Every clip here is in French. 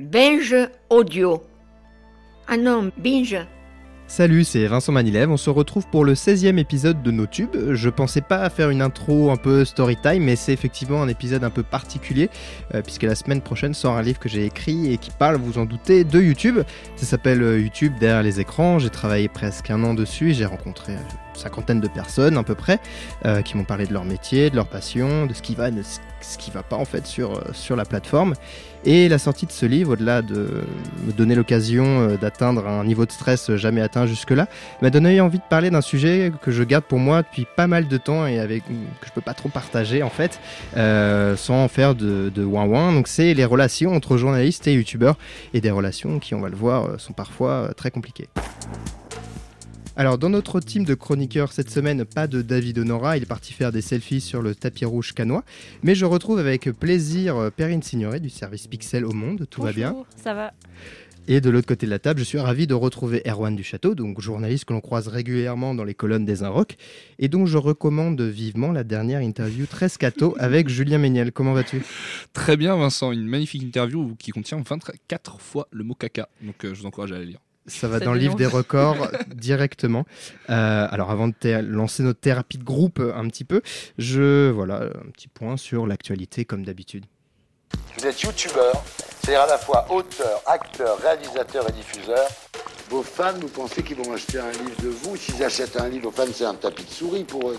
Binge Audio. Ah non, Binge. Salut, c'est Vincent Manilev. On se retrouve pour le 16e épisode de nos tubes. Je pensais pas faire une intro un peu story time, mais c'est effectivement un épisode un peu particulier, euh, puisque la semaine prochaine sort un livre que j'ai écrit et qui parle, vous en doutez, de YouTube. Ça s'appelle euh, YouTube derrière les écrans. J'ai travaillé presque un an dessus j'ai rencontré une cinquantaine de personnes à peu près euh, qui m'ont parlé de leur métier, de leur passion, de ce qui va, de ce qui va pas en fait sur, sur la plateforme. Et la sortie de ce livre, au-delà de me donner l'occasion euh, d'atteindre un niveau de stress jamais atteint jusque-là, m'a donné envie de parler d'un sujet que je garde pour moi depuis pas mal de temps et que je peux pas trop partager en fait, euh, sans faire de, de ouin ouin. Donc c'est les relations entre journalistes et youtubeurs et des relations qui, on va le voir, euh, sont parfois très compliquées. Alors, dans notre team de chroniqueurs cette semaine, pas de David Honora, il est parti faire des selfies sur le tapis rouge canois. Mais je retrouve avec plaisir euh, Perrine Signoret du service Pixel au Monde. Tout va bien Ça va. Et de l'autre côté de la table, je suis ravi de retrouver Erwan du Château, donc journaliste que l'on croise régulièrement dans les colonnes des Inrocks, et dont je recommande vivement la dernière interview très scato avec Julien Méniel. Comment vas-tu? Très bien Vincent, une magnifique interview qui contient 24 fois le mot caca, donc euh, je vous encourage à la lire. Ça va dans le livre des records directement. Euh, alors avant de lancer notre thérapie de groupe un petit peu, je voilà un petit point sur l'actualité comme d'habitude. Vous êtes youtubeur, c'est-à-dire à la fois auteur, acteur, réalisateur et diffuseur. Vos fans, vous pensez qu'ils vont acheter un livre de vous? S'ils achètent un livre, vos fans, c'est un tapis de souris pour eux.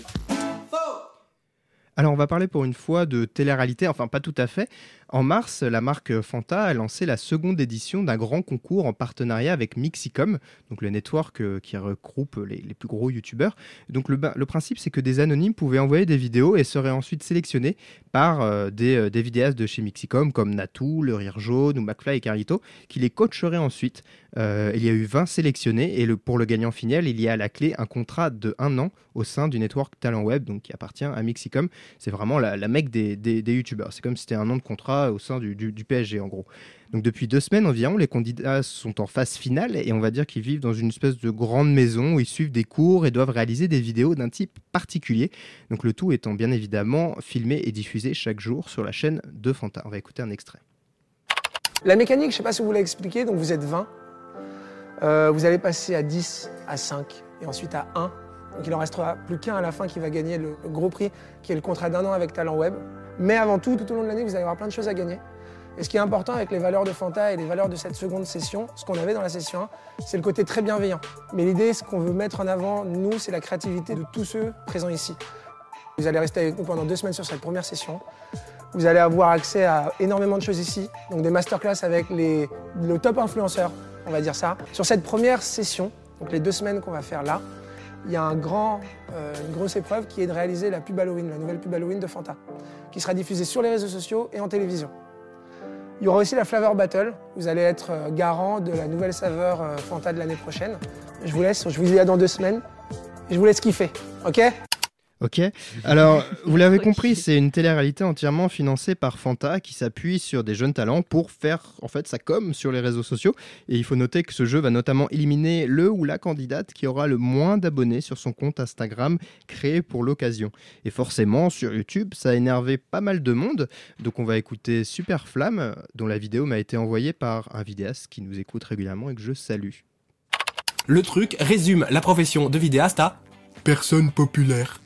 Alors on va parler pour une fois de télé-réalité, enfin pas tout à fait. En mars, la marque Fanta a lancé la seconde édition d'un grand concours en partenariat avec Mixicom, donc le network euh, qui regroupe les, plus gros youtubeurs. Donc le, principe, c'est que des anonymes pouvaient envoyer des vidéos et seraient ensuite sélectionnés par euh, des, euh, des, vidéastes de chez Mixicom comme Natou, Le Rire Jaune ou McFly et Carlito, qui les coacheraient ensuite. il y a eu 20 sélectionnés et pour le gagnant final, il y a à la clé un contrat de un an au sein du network Talent Web, donc qui appartient à Mixicom. C'est vraiment la, la mecque des, des, des youtubeurs. C'est comme si c'était un an de contrat au sein du, PSG en gros. Donc depuis deux semaines environ, les candidats sont en phase finale et on va dire qu'ils vivent dans une espèce de grande maison où ils suivent des cours et doivent réaliser des vidéos d'un type particulier. Donc le tout étant bien évidemment filmé et diffusé chaque jour sur la chaîne de Fanta. On va écouter un extrait. La mécanique, je ne sais pas si vous l'avez expliqué, donc vous êtes 20. Euh, vous allez passer à 10, à 5 et ensuite à 1. Donc il en restera plus qu'un à la fin qui va gagner le, le gros prix, qui est le contrat d'un an avec Talent Web. Mais avant tout, tout au long de l'année, vous allez avoir plein de choses à gagner. Et ce qui est important avec les valeurs de Fanta et les valeurs de cette seconde session, ce qu'on avait dans la session 1, c'est le côté très bienveillant. Mais l'idée, ce qu'on veut mettre en avant, nous, c'est la créativité de tous ceux présents ici. Vous allez rester avec nous pendant deux semaines sur cette première session. Vous allez avoir accès à énormément de choses ici, donc des masterclass avec les, le top influenceurs, on va dire ça. Sur cette première session, donc les deux semaines qu'on va faire là, il y a un grand, euh, une grosse épreuve qui est de réaliser la pub Halloween, la nouvelle pub Halloween de Fanta, qui sera diffusée sur les réseaux sociaux et en télévision. Il y aura aussi la Flavor Battle. Vous allez être euh, garant de la nouvelle saveur euh, Fanta de l'année prochaine. Je vous laisse, je vous dis à dans deux semaines. Je vous laisse kiffer, ok? Ok. Alors, vous l'avez compris, c'est une télé-réalité entièrement financée par Fanta qui s'appuie sur des jeunes talents pour faire en fait sa com sur les réseaux sociaux. Et il faut noter que ce jeu va notamment éliminer le ou la candidate qui aura le moins d'abonnés sur son compte Instagram créé pour l'occasion. Et forcément, sur YouTube, ça a énervé pas mal de monde. Donc, on va écouter Super Flamme, dont la vidéo m'a été envoyée par un vidéaste qui nous écoute régulièrement et que je salue. Le truc résume la profession de vidéaste à personne populaire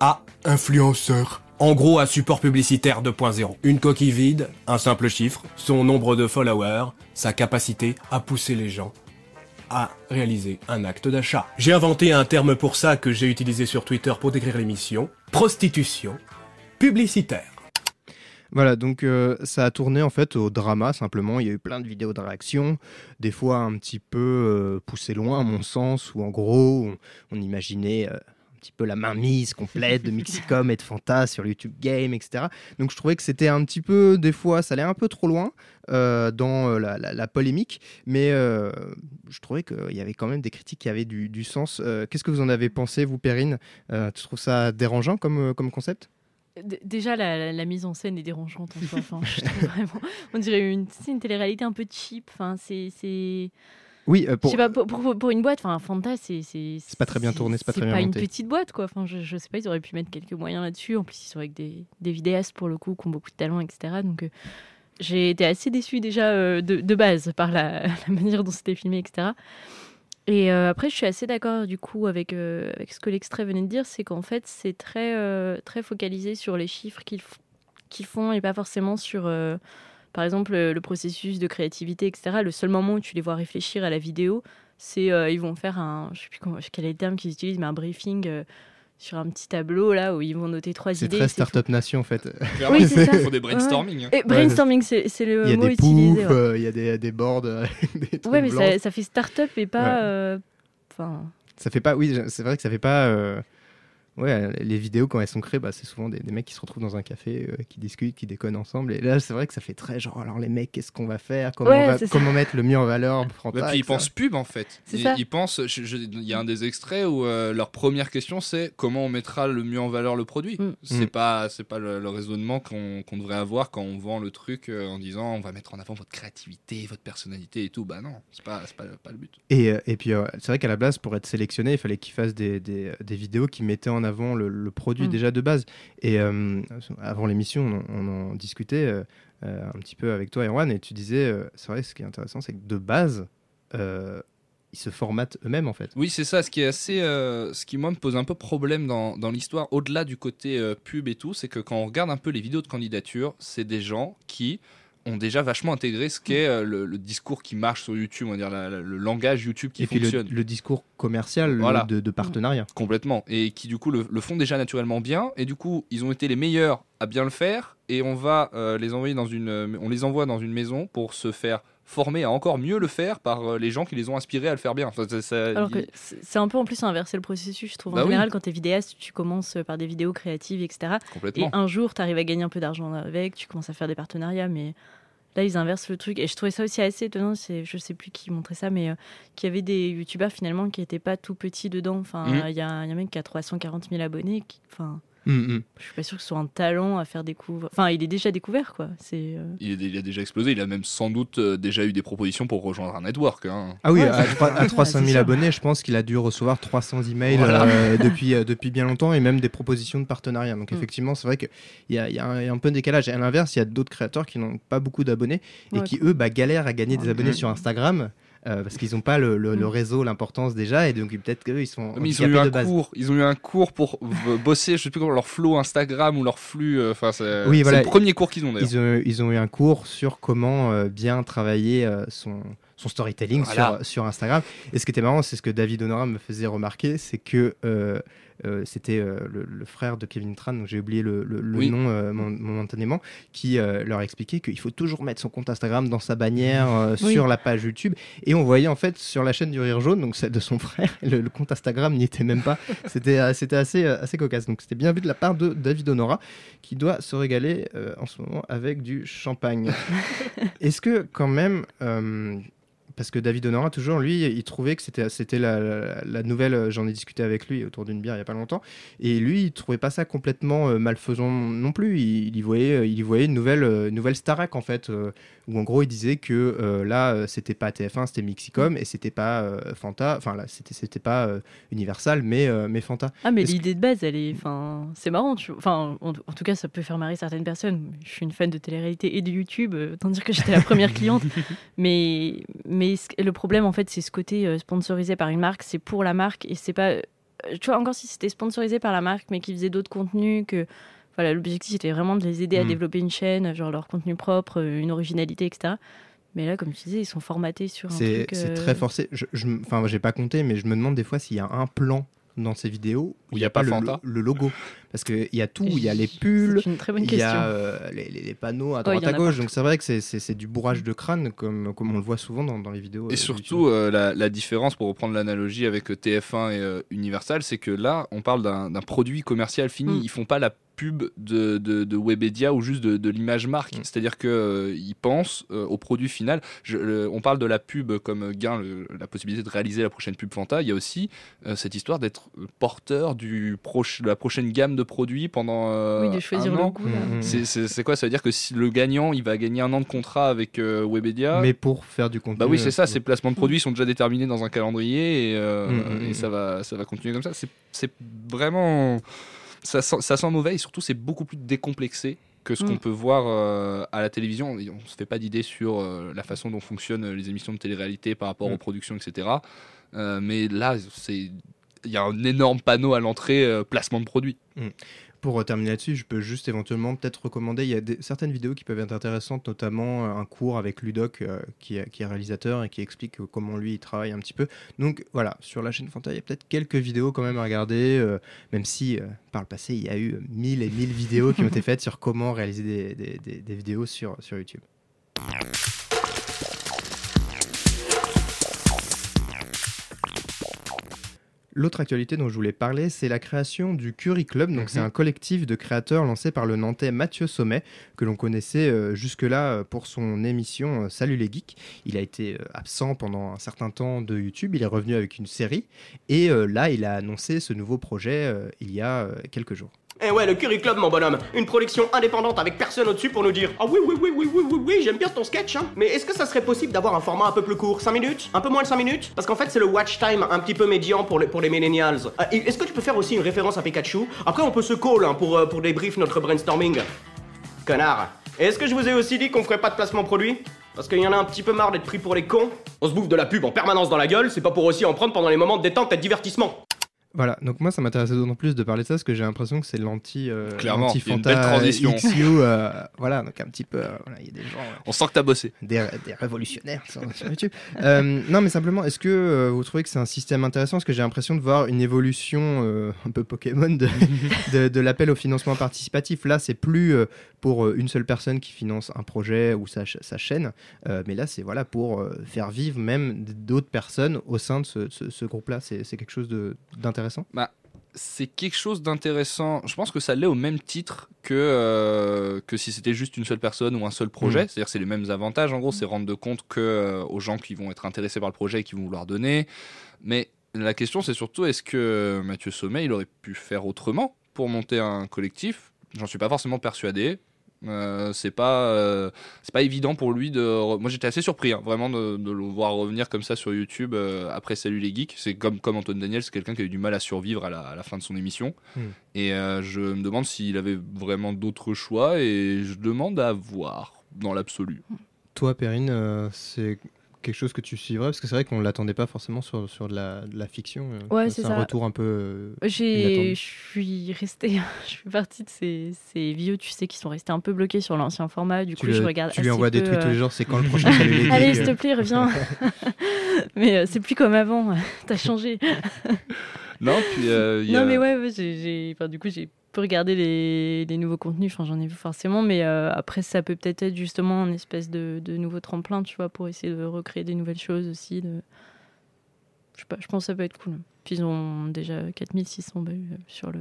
à influenceur. En gros, un support publicitaire 2.0. Une coquille vide, un simple chiffre, son nombre de followers, sa capacité à pousser les gens à réaliser un acte d'achat. J'ai inventé un terme pour ça que j'ai utilisé sur Twitter pour décrire l'émission. Prostitution publicitaire. Voilà, donc euh, ça a tourné en fait au drama simplement. Il y a eu plein de vidéos de réaction, des fois un petit peu euh, poussées loin à mon sens, où en gros on, imaginait euh, petit peu la mainmise complète de Mixicom et de Fanta sur YouTube Game, etc. Donc je trouvais que c'était un petit peu, des fois, ça allait un peu trop loin euh, dans euh, la, polémique, mais euh, je trouvais qu'il y avait quand même des critiques qui avaient du, sens. Qu'est-ce que vous en avez pensé, vous, Perrine? Tu trouves ça dérangeant comme, comme concept? Déjà, la, mise en scène est dérangeante on dirait une, une télé-réalité un peu cheap. Enfin, c'est oui, euh, pour... Je sais pas, pour, pour, une boîte, enfin, Fanta, c'est. C'est pas très bien tourné, c'est pas très bien pas monté. une petite boîte, quoi. Enfin, je, je, sais pas, ils auraient pu mettre quelques moyens là-dessus. En plus, ils sont avec des, des vidéastes, pour le coup, qui ont beaucoup de talent, etc. Donc, euh, j'ai été assez déçue déjà euh, de, de base par la, la manière dont c'était filmé, etc. Et après, je suis assez d'accord du coup avec, avec ce que l'extrait venait de dire, c'est qu'en fait, c'est très, très focalisé sur les chiffres qu'ils qu'ils font et pas forcément sur, par exemple, le, processus de créativité, etc. Le seul moment où tu les vois réfléchir à la vidéo, c'est euh, ils vont faire un, je sais plus comment, quel est le terme qu'ils utilisent, mais un briefing euh, sur un petit tableau là où ils vont noter trois idées. très c'est tout. Startup Nation en fait. Oui, c'est ça. Il faut des brainstorming. hein. Et brainstorming, c'est le Il y a mot des utilisé. poufs, ouais. euh, il y a des, des boards, euh, des trucs Ouais, mais ça, ça fait start-up et pas. Ouais. euh, Enfin, Ça fait pas, oui, c'est vrai que ça fait pas. Ouais, les vidéos quand elles sont créées, bah, c'est souvent des, des mecs qui se retrouvent dans un café, euh, qui discutent, qui déconnent ensemble. Et là, c'est vrai que ça fait très genre, alors les mecs, qu'est-ce qu'on va faire? Comment, Ouais, on va- comment mettre le mieux en valeur? Puis ils pensent pub en fait. Ils, pensent. Il y a un des extraits où euh, leur première question c'est comment on mettra le mieux en valeur le produit? Mm. C'est Mm. pas c'est pas le, le raisonnement qu'on devrait avoir quand on vend le truc euh, en disant on va mettre en avant votre créativité, votre personnalité et tout. Bah non, c'est pas c'est pas, pas le but. Et, euh, et puis, euh, c'est vrai qu'à la base, pour être sélectionné, il fallait qu'ils fassent des, des, des vidéos qui mettaient en avant le, le produit Mm. déjà de base. Et euh, avant l'émission, on, on en discutait euh, euh, un petit peu avec toi, Erwan, et tu disais, euh, c'est vrai, ce qui est intéressant, c'est que de base, euh, ils se formatent eux-mêmes, en fait. Oui, c'est ça. Ce qui est assez, euh, ce qui moi me pose un peu problème dans, dans l'histoire, au-delà du côté euh, pub et tout, c'est que quand on regarde un peu les vidéos de candidature, c'est des gens qui ont déjà vachement intégré ce qu'est euh, le, le discours qui marche sur YouTube, on va dire la- la- le langage YouTube qui et puis le, fonctionne. le discours commercial Voilà. de, de partenariat. complètement. Et qui du coup le, le font déjà naturellement bien. Et du coup ils ont été les meilleurs à bien le faire. Et on va euh, les envoyer dans une, on les envoie dans une maison pour se faire former à encore mieux le faire par euh, les gens qui les ont inspirés à le faire bien. Enfin, ça- ça- alors que c'est un peu en plus inverser le processus, je trouve. En Bah oui. général, quand tu es vidéaste, tu commences par des vidéos créatives, etc. Et un jour, tu arrives à gagner un peu d'argent avec, tu commences à faire des partenariats, mais là, ils inversent le truc. Et je trouvais ça aussi assez étonnant, c'est- je sais plus qui montrait ça, mais euh, qu'il y avait des youtubeurs finalement qui n'étaient pas tout petits dedans. Enfin, il y, a, il y a un mec qui a 340 000 abonnés. Qui, enfin, Mm, mm. je suis pas sûre que ce soit un talent à faire découvrir. Enfin, il est déjà découvert, quoi. C'est. euh, Il, est- il a déjà explosé, il a même sans doute euh, déjà eu des propositions pour rejoindre un network. hein. Ah oui, Ouais, à, à ouais, 300 c'est 000 sûr. abonnés, je pense qu'il a dû recevoir 300 emails Voilà. euh, depuis, euh, depuis bien longtemps et même des propositions de partenariat. Donc Mm. effectivement, c'est vrai qu'il y a, y, un- il y a un peu de décalage. Et à l'inverse, il y a d'autres créateurs qui n'ont pas beaucoup d'abonnés et Ouais, qui, eux, bah, galèrent à gagner des abonnés Mm. sur Instagram. Euh, parce qu'ils n'ont pas le, le- le Mm. réseau, l'importance déjà, et donc peut-être qu'eux ils sont Mais ils ont eu un de base. cours, ils ont eu un cours pour bosser, je sais plus comment, leur flow Instagram ou leur flux. euh, Enfin, c'est Oui, c'est voilà. le premier cours qu'ils ont d'ailleurs. Ils ont, ils ont eu un cours sur comment euh, bien travailler euh, son, son storytelling Voilà. sur, sur Instagram. Et ce qui était marrant, c'est ce que David Honora me faisait remarquer, c'est que c'était euh, le, le frère de Kevin Tran, donc j'ai oublié le, le- le Oui. nom euh, momentanément, qui euh, leur expliquait qu'il faut toujours mettre son compte Instagram dans sa bannière euh, Oui. sur la page YouTube. Et on voyait en fait sur la chaîne du Rire Jaune, donc celle de son frère, le, compte Instagram n'y était même pas. C'était euh, assez, euh, assez cocasse. Donc c'était bien vu de la part de David Honora, qui doit se régaler euh, en ce moment avec du champagne. Est-ce que quand même, euh, parce que David Honora, toujours, lui, il trouvait que c'était c'était la, la- la nouvelle, euh, j'en ai discuté avec lui autour d'une bière il y a pas longtemps, et lui, il trouvait pas ça complètement euh, malfaisant non plus. Il, il y voyait, euh, il y voyait une nouvelle, euh, nouvelle Starac en fait, euh, où en gros il disait que là, c'était pas TF1, c'était Mixicom, et c'était pas Fanta, enfin là, c'était c'était pas Universal, mais mais Fanta. Ah, mais Est-ce l'idée de base, elle est. Enfin, c'est marrant. Tu... Enfin, en, en tout cas, ça peut faire marrer certaines personnes. Je suis une fan de télé-réalité et de YouTube, dire que j'étais la première cliente. Mais, mais ce- le problème, en fait, c'est ce côté euh, sponsorisé par une marque. C'est pour la marque et c'est pas. euh, Tu vois, encore si c'était sponsorisé par la marque, mais qu'ils faisaient d'autres contenus, que. Voilà, l'objectif était vraiment de les aider à Mm. développer une chaîne, genre leur contenu propre, euh, une originalité, etc. Mais là, comme tu disais, ils sont formatés sur un C'est truc. c'est euh, très forcé. Je, je, enfin, j'ai pas compté, mais je me demande des fois s'il y a un plan dans ces vidéos Où il y a pas le, Fanta le logo. Parce qu'il y a tout, il y a les pulls, il y a euh, les, les- les panneaux à droite en à a gauche. Donc c'est vrai que c'est- du bourrage de crâne, comme, comme on le voit souvent dans, dans les vidéos. Et euh, surtout, euh, la, la différence, pour reprendre l'analogie avec euh, TF1 et euh, Universal, c'est que là, on parle d'un d'un produit commercial fini. Mm. Ils font pas la pub de, de, de Webedia ou juste de, de l'image marque. Mm. C'est-à-dire qu'ils pensent euh, au produit final. Je- le- on parle de la pub comme gain, le- la possibilité de réaliser la prochaine pub Fanta. Il y a aussi euh, cette histoire d'être porteur du proche, de la prochaine gamme de produits pendant euh, Oui, de choisir un le an. goût. Mhm. C'est- quoi? Ça veut dire que si le gagnant, il va gagner un an de contrat avec euh, Webedia Mais pour faire du contenu. bah oui, c'est euh, ça, ces placements de produits sont déjà déterminés dans un calendrier et, euh, Mm, mm, et mm. ça, va, ça va continuer comme ça. C'est- C'est vraiment. Ça sent, ça sent mauvais et surtout, c'est beaucoup plus décomplexé que ce qu'on Mm. peut voir euh, à la télévision. On se fait pas d'idée sur euh, la façon dont fonctionnent les émissions de télé-réalité par rapport Mm. aux productions, etc. Euh, mais là, c'est il y a un énorme panneau à l'entrée euh, placement de produits. Pour euh, terminer là-dessus, je peux juste éventuellement peut-être recommander, il y a certaines vidéos qui peuvent être intéressantes, notamment euh, un cours avec Ludoc euh, qui, est, réalisateur et qui explique comment lui il travaille un petit peu. Donc voilà, sur la chaîne Fanta, il y a peut-être quelques vidéos quand même à regarder, même si par le passé il y a eu mille et mille vidéos qui ont été faites sur comment réaliser des, vidéos sur YouTube. L'autre actualité dont je voulais parler, c'est la création du Curie Club. Donc, c'est un collectif de créateurs lancé par le Nantais Mathieu Sommet, que l'on connaissait euh, jusque-là euh, pour son émission euh, Salut les Geeks. Il a été absent pendant un certain temps de YouTube. Il est revenu avec une série. Et euh, là, il a annoncé ce nouveau projet euh, il y a quelques jours. Eh ouais, le Curry Club, mon bonhomme. Une production indépendante avec personne au-dessus pour nous dire Ah oui, oui, oui, oui, oui, oui, oui, j'aime bien ton sketch, hein. Mais est-ce que ça serait possible d'avoir un format un peu plus court 5 minutes? Un peu moins de 5 minutes? Parce qu'en fait, c'est le watch time un petit peu médian pour les, pour millennials. Euh, est-ce que tu peux faire aussi une référence à Pikachu? Après, on peut se call hein, pour, euh, pour débrief notre brainstorming. Connard. Est-ce que je vous ai aussi dit qu'on ferait pas de placement produit? Parce qu'il y en a un petit peu marre d'être pris pour les cons. On se bouffe de la pub en permanence dans la gueule, c'est pas pour aussi en prendre pendant les moments de détente et de divertissement. Voilà, donc moi ça m'intéressait d'autant plus de parler de ça parce que j'ai l'impression que c'est l'anti euh, Clairement, il y a une Fanta belle transition. XU, euh, voilà, donc un petit peu, euh, voilà, il y a des gens, euh, On sent que t'as bossé. des, des révolutionnaires sur, sur YouTube. Non, mais simplement, est-ce que vous trouvez que c'est un système intéressant? Parce que j'ai l'impression de voir une évolution un peu Pokémon de, de, de l'appel au financement participatif. Là, c'est plus pour une seule personne qui finance un projet ou sa, ch- sa chaîne, mais là, c'est voilà pour faire vivre même d'autres personnes au sein de ce, ce- ce groupe-là. C'est quelque chose d'intéressant. c'est quelque chose d'intéressant. Je pense que ça l'est au même titre que, euh, que si c'était juste une seule personne ou un seul projet. Mm. C'est-à-dire que c'est les mêmes avantages. En gros, c'est rendre de compte que, euh, aux gens qui vont être intéressés par le projet et qui vont vouloir donner. Mais la question, c'est surtout est-ce que Mathieu Sommet, il aurait pu faire autrement pour monter un collectif? J'en suis pas forcément persuadé. Euh, c'est pas euh, c'est pas évident pour lui de re- moi j'étais assez surpris hein, vraiment de, de le voir revenir comme ça sur YouTube euh, après Salut les geeks. C'est comme comme Antoine Daniel c'est quelqu'un qui a eu du mal à survivre à la, à la fin de son émission. Hmm. et je me demande s'il avait vraiment d'autres choix et je demande à voir dans l'absolu. Toi, Perrine, c'est quelque chose que tu suivrais Parce que c'est vrai qu'on l'attendait pas forcément sur, sur de, la, de la fiction. euh, Ouais, c'est un retour un peu. euh, je suis restée, je fais partie de ces, ces vieux, tu sais, qui sont restés un peu bloqués sur l'ancien format. Du tu coup, le- je regarde tu lui envoies des tweets tous euh, les jours, c'est quand le prochain Allez, s'il euh, te plaît, reviens. mais euh, c'est plus comme avant. T'as changé. non puis euh, Non, mais ouais, ouais, enfin, du coup, j'ai peu regardé les, les nouveaux contenus. Enfin, j'en ai vu forcément, mais euh, après, ça peut peut-être être justement un espèce de, de nouveau tremplin, tu vois, pour essayer de recréer des nouvelles choses aussi. De... Je sais pas, je pense que ça peut être cool. Puis ils ont déjà 4600 bah, euh, sur le.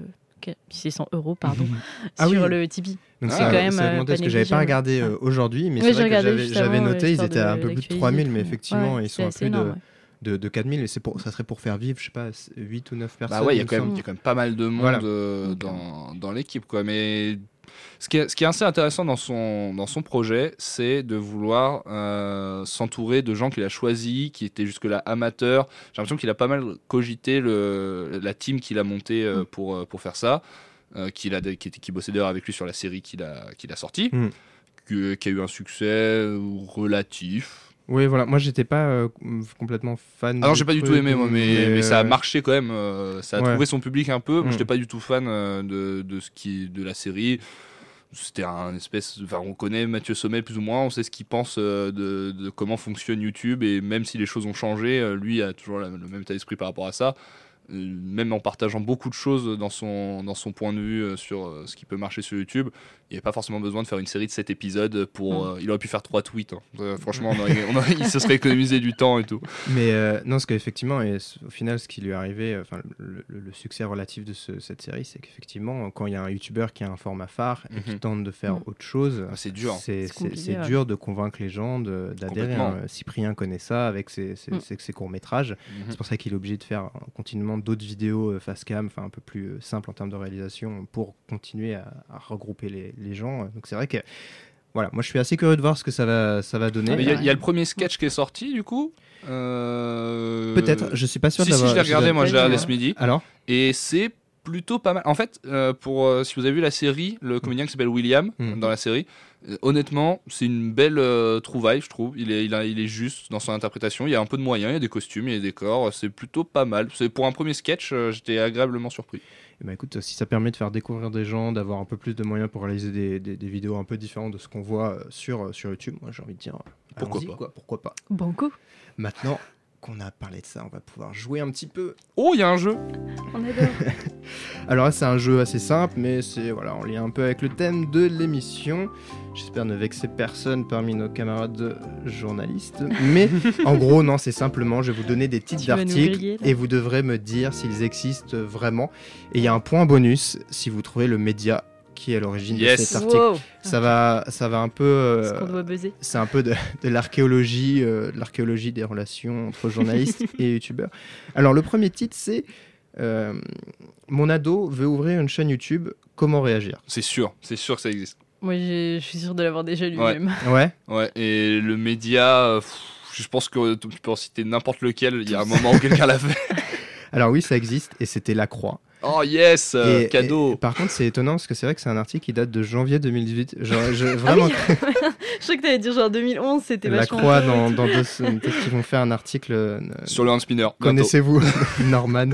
600 euros, pardon, Ah sur oui. le Tipeee. Donc Ah, c'est quand même, c'est euh, parce que j'avais pas regardé euh, aujourd'hui, mais Ouais, c'est vrai que j'avais- noté, ils étaient à un peu plus de l'actualiser 3000, et mais effectivement, Ouais, ils sont à plus de, ouais. De, de 4000, et c'est pour, ça serait pour faire vivre, je sais pas, 8 ou 9 personnes. Bah ouais, il y, a quand même- pas mal de monde Voilà. euh, dans, dans l'équipe, quoi. Mais ce qui, est, ce qui est assez intéressant dans son, dans son projet, c'est de vouloir euh, s'entourer de gens qu'il a choisis, qui étaient jusque-là amateurs. J'ai l'impression qu'il a pas mal cogité le, la team qu'il a montée euh, pour, euh, pour faire ça, euh, qu'il a, qui, qui bossait d'ailleurs avec lui sur la série qu'il a, qu'il a sortie, Mm. qui a eu un succès euh, relatif. Oui, voilà, moi j'étais pas euh, complètement fan. Non, j'ai pas du tout aimé moi, mais, mais ça a euh, marché quand même. euh, ça a ouais. trouvé son public un peu. Moi, Mm. J'étais pas du tout fan de, de ce qui de la série. C'était un espèce. Enfin, on connaît Mathieu Sommet plus ou moins. On sait ce qu'il pense de, de comment fonctionne YouTube et même si les choses ont changé, lui a toujours la- le même état d'esprit par rapport à ça. Même en partageant beaucoup de choses dans son, dans son point de vue euh, sur euh, ce qui peut marcher sur YouTube, il n'y avait pas forcément besoin de faire une série de 7 épisodes pour. Mm. euh, il aurait pu faire 3 tweets. hein. Euh, franchement, on aurait- on aurait- il se serait économisé du temps et tout. Mais euh, non, ce qu'effectivement, et au final, ce qui lui est arrivé, enfin, le, le- le succès relatif de ce- cette série, c'est qu'effectivement, quand il y a un YouTuber qui a un format phare et qui Mhm. tente de faire Mhm. autre chose, Ah, c'est dur. c'est C'est ouais. dur de convaincre les gens de- d'adhérer. Hein. Cyprien connaît ça avec ses, ses- Mm. ses- ses courts-métrages. Mhm. C'est pour ça qu'il est obligé de faire euh, d'autres vidéos euh, face cam, enfin un peu plus euh, simples en termes de réalisation, pour continuer à, à regrouper les, les gens. Donc c'est vrai que, voilà, moi je suis assez curieux de voir ce que ça va, ça va donner. Il y, a- il y a le premier sketch qui est sorti du coup. Euh, Peut-être, je suis pas sûr Si, si, d'avoir. je l'ai regardé, moi je l'ai regardé ce midi. Alors Et c'est plutôt pas mal. En fait, euh, pour euh, si vous avez vu la série, le comédien qui s'appelle William Mm. dans la série, honnêtement, c'est une belle euh, trouvaille, je trouve. Il est, il, a- il est juste dans son interprétation. Il y a un peu de moyens, il y a des costumes, il y a des décors. C'est plutôt pas mal. C'est pour un premier sketch, euh, j'étais agréablement surpris. Eh ben, écoute, si ça permet de faire découvrir des gens, d'avoir un peu plus de moyens pour réaliser des, des- des vidéos un peu différentes de ce qu'on voit euh, sur, euh, sur YouTube, moi j'ai envie de dire euh, Pourquoi pas. quoi, pourquoi pas? Banco. Maintenant qu'on a parlé de ça, on va pouvoir jouer un petit peu. Oh, il y a un jeu. On adore. Alors là, c'est un jeu assez simple, mais c'est voilà, en lien un peu avec le thème de l'émission. J'espère ne vexer personne parmi nos camarades journalistes. Mais en gros, non, c'est simplement, je vais vous donner des titres d'articles et vous devrez me dire s'ils existent vraiment. Et il y a un point bonus si vous trouvez le média qui est à l'origine Yes. de cet article. Wow. Ça va, ça va un peu. euh, c'est un peu de, de l'archéologie, euh, de l'archéologie des relations entre journalistes et youtubeurs. Alors le premier titre c'est euh, mon ado veut ouvrir une chaîne YouTube. Comment réagir? C'est sûr, c'est sûr que ça existe. Moi, je suis sûr de l'avoir déjà lu Ouais. même. Ouais. Ouais, et le média, euh, pff, je pense que tu peux en citer n'importe lequel. Il y a un moment où quelqu'un l'a fait. Alors oui, ça existe et c'était La Croix. Oh yes, euh, Et- cadeau. et par contre, c'est étonnant parce que c'est vrai que c'est un article qui date de janvier 2018. Genre, je- vraiment, Je crois que t'allais dire genre 2011, c'était La. Croix dans, dans deux, peut-être qu'ils vont faire un article. euh, Sur le hand spinner. Connaissez-vous Norman,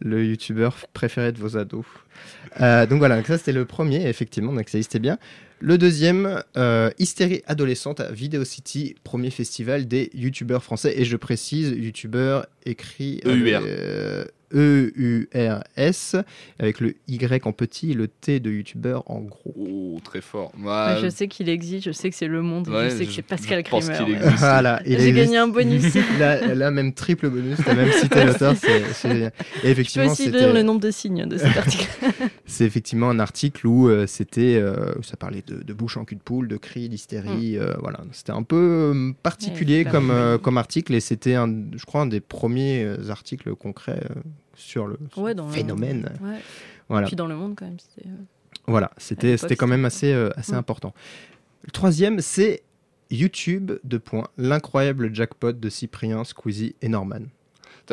le youtubeur préféré de vos ados Euh, Donc voilà, donc ça c'était le premier, effectivement, donc ça existait bien. Le deuxième, euh, Hystérie adolescente à Video City, premier festival des youtubeurs français. Et je précise, youtubeur écrit EUR. E-U-R-S, avec le Y en petit et le T de youtubeur en gros. Oh, très fort. Ouais, Bah, je sais qu'il existe, je sais que c'est Le Monde, Ouais, je sais que c'est Pascal existe. Voilà, il J'ai gagné un bonus. Là, là, même triple bonus, t'as même cité l'auteur, c'est c'est génial. Et Je peux effectivement, aussi lire le nombre de signes de cet article. C'est effectivement un article où euh, c'était, euh, ça parlait de, de bouche en cul de poule, de cris, d'hystérie, euh, voilà. C'était un peu euh, particulier Mm. Ouais, comme, euh, comme article et c'était, un, je crois, un des premiers euh, articles concrets euh, sur le Ouais, dans le- phénomène. Ouais. Voilà, Puis dans le monde, quand même. c'était, euh, voilà. C'était, quand même assez, assez important. Le troisième, c'est YouTube de points, l'incroyable jackpot de Cyprien, Squeezie et Norman.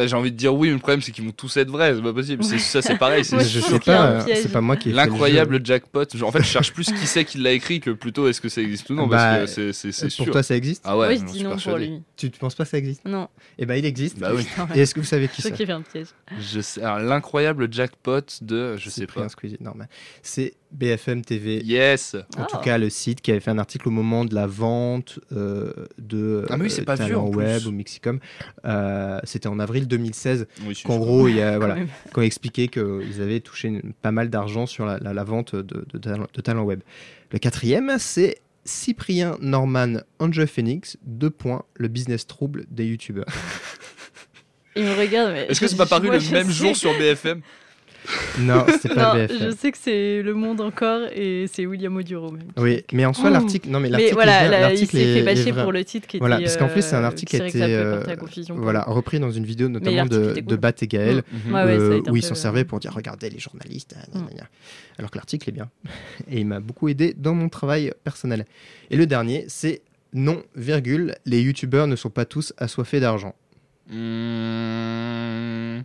J'ai envie de dire oui, mais le problème c'est qu'ils vont tous être vrais. C'est pas possible. Ça, c'est pareil. c'est je sais pas, euh, c'est pas moi qui. L'incroyable jackpot. En fait, je cherche plus qui c'est qui l'a écrit que plutôt est-ce que ça existe ou non. Bah, parce que c'est- c'est Pour sûr. toi, ça existe Ah ouais, oui, je j'en dis suis non pour persuadé. lui. tu, tu penses pas que ça existe Non. Eh ben, il existe. Bah oui. Et est-ce que vous savez qui c'est. Je sais. alors, L'incroyable jackpot de. Je sais pas. Squeezie, normal. C'est BFM TV. Yes. En Ah. tout cas, le site qui avait fait un article au moment de la vente euh, de Ah, mais oui, c'est pas vieux, Talent en plus. Web ou Mixicom. Euh, C'était en avril 2016 Oui, qu'en gros, il y a, Quand voilà, expliquait qu'ils avaient touché une- pas mal d'argent sur la, la- la vente de, de, talent- de Talent Web. Le quatrième, c'est Cyprien Norman Angel Phoenix, deux points, le business trouble des youtubeurs. Il me regarde, mais. Est-ce que c'est pas paru le même sais. jour sur BFM non, c'était pas Non, BFM. je sais que c'est Le Monde encore et c'est William Oduro même. Oui, mais en soi, Oh. l'article, non mais Mais l'article, voilà, est bien, il l'article s'est est- fait bâcher pour le titre qui Voilà, était. parce qu'en plus, c'est un euh, article qui a c'est été euh, voilà, repris dans une vidéo notamment de, de. Bat et Gaël, Mhm. Ouais, ouais, ça a euh, où ils s'en servaient pour dire regardez les journalistes, Mm. alors que l'article est bien. Et il m'a beaucoup aidé dans mon travail personnel. Et le dernier, c'est non, virgule, les youtubeurs ne sont pas tous assoiffés d'argent. Hmm,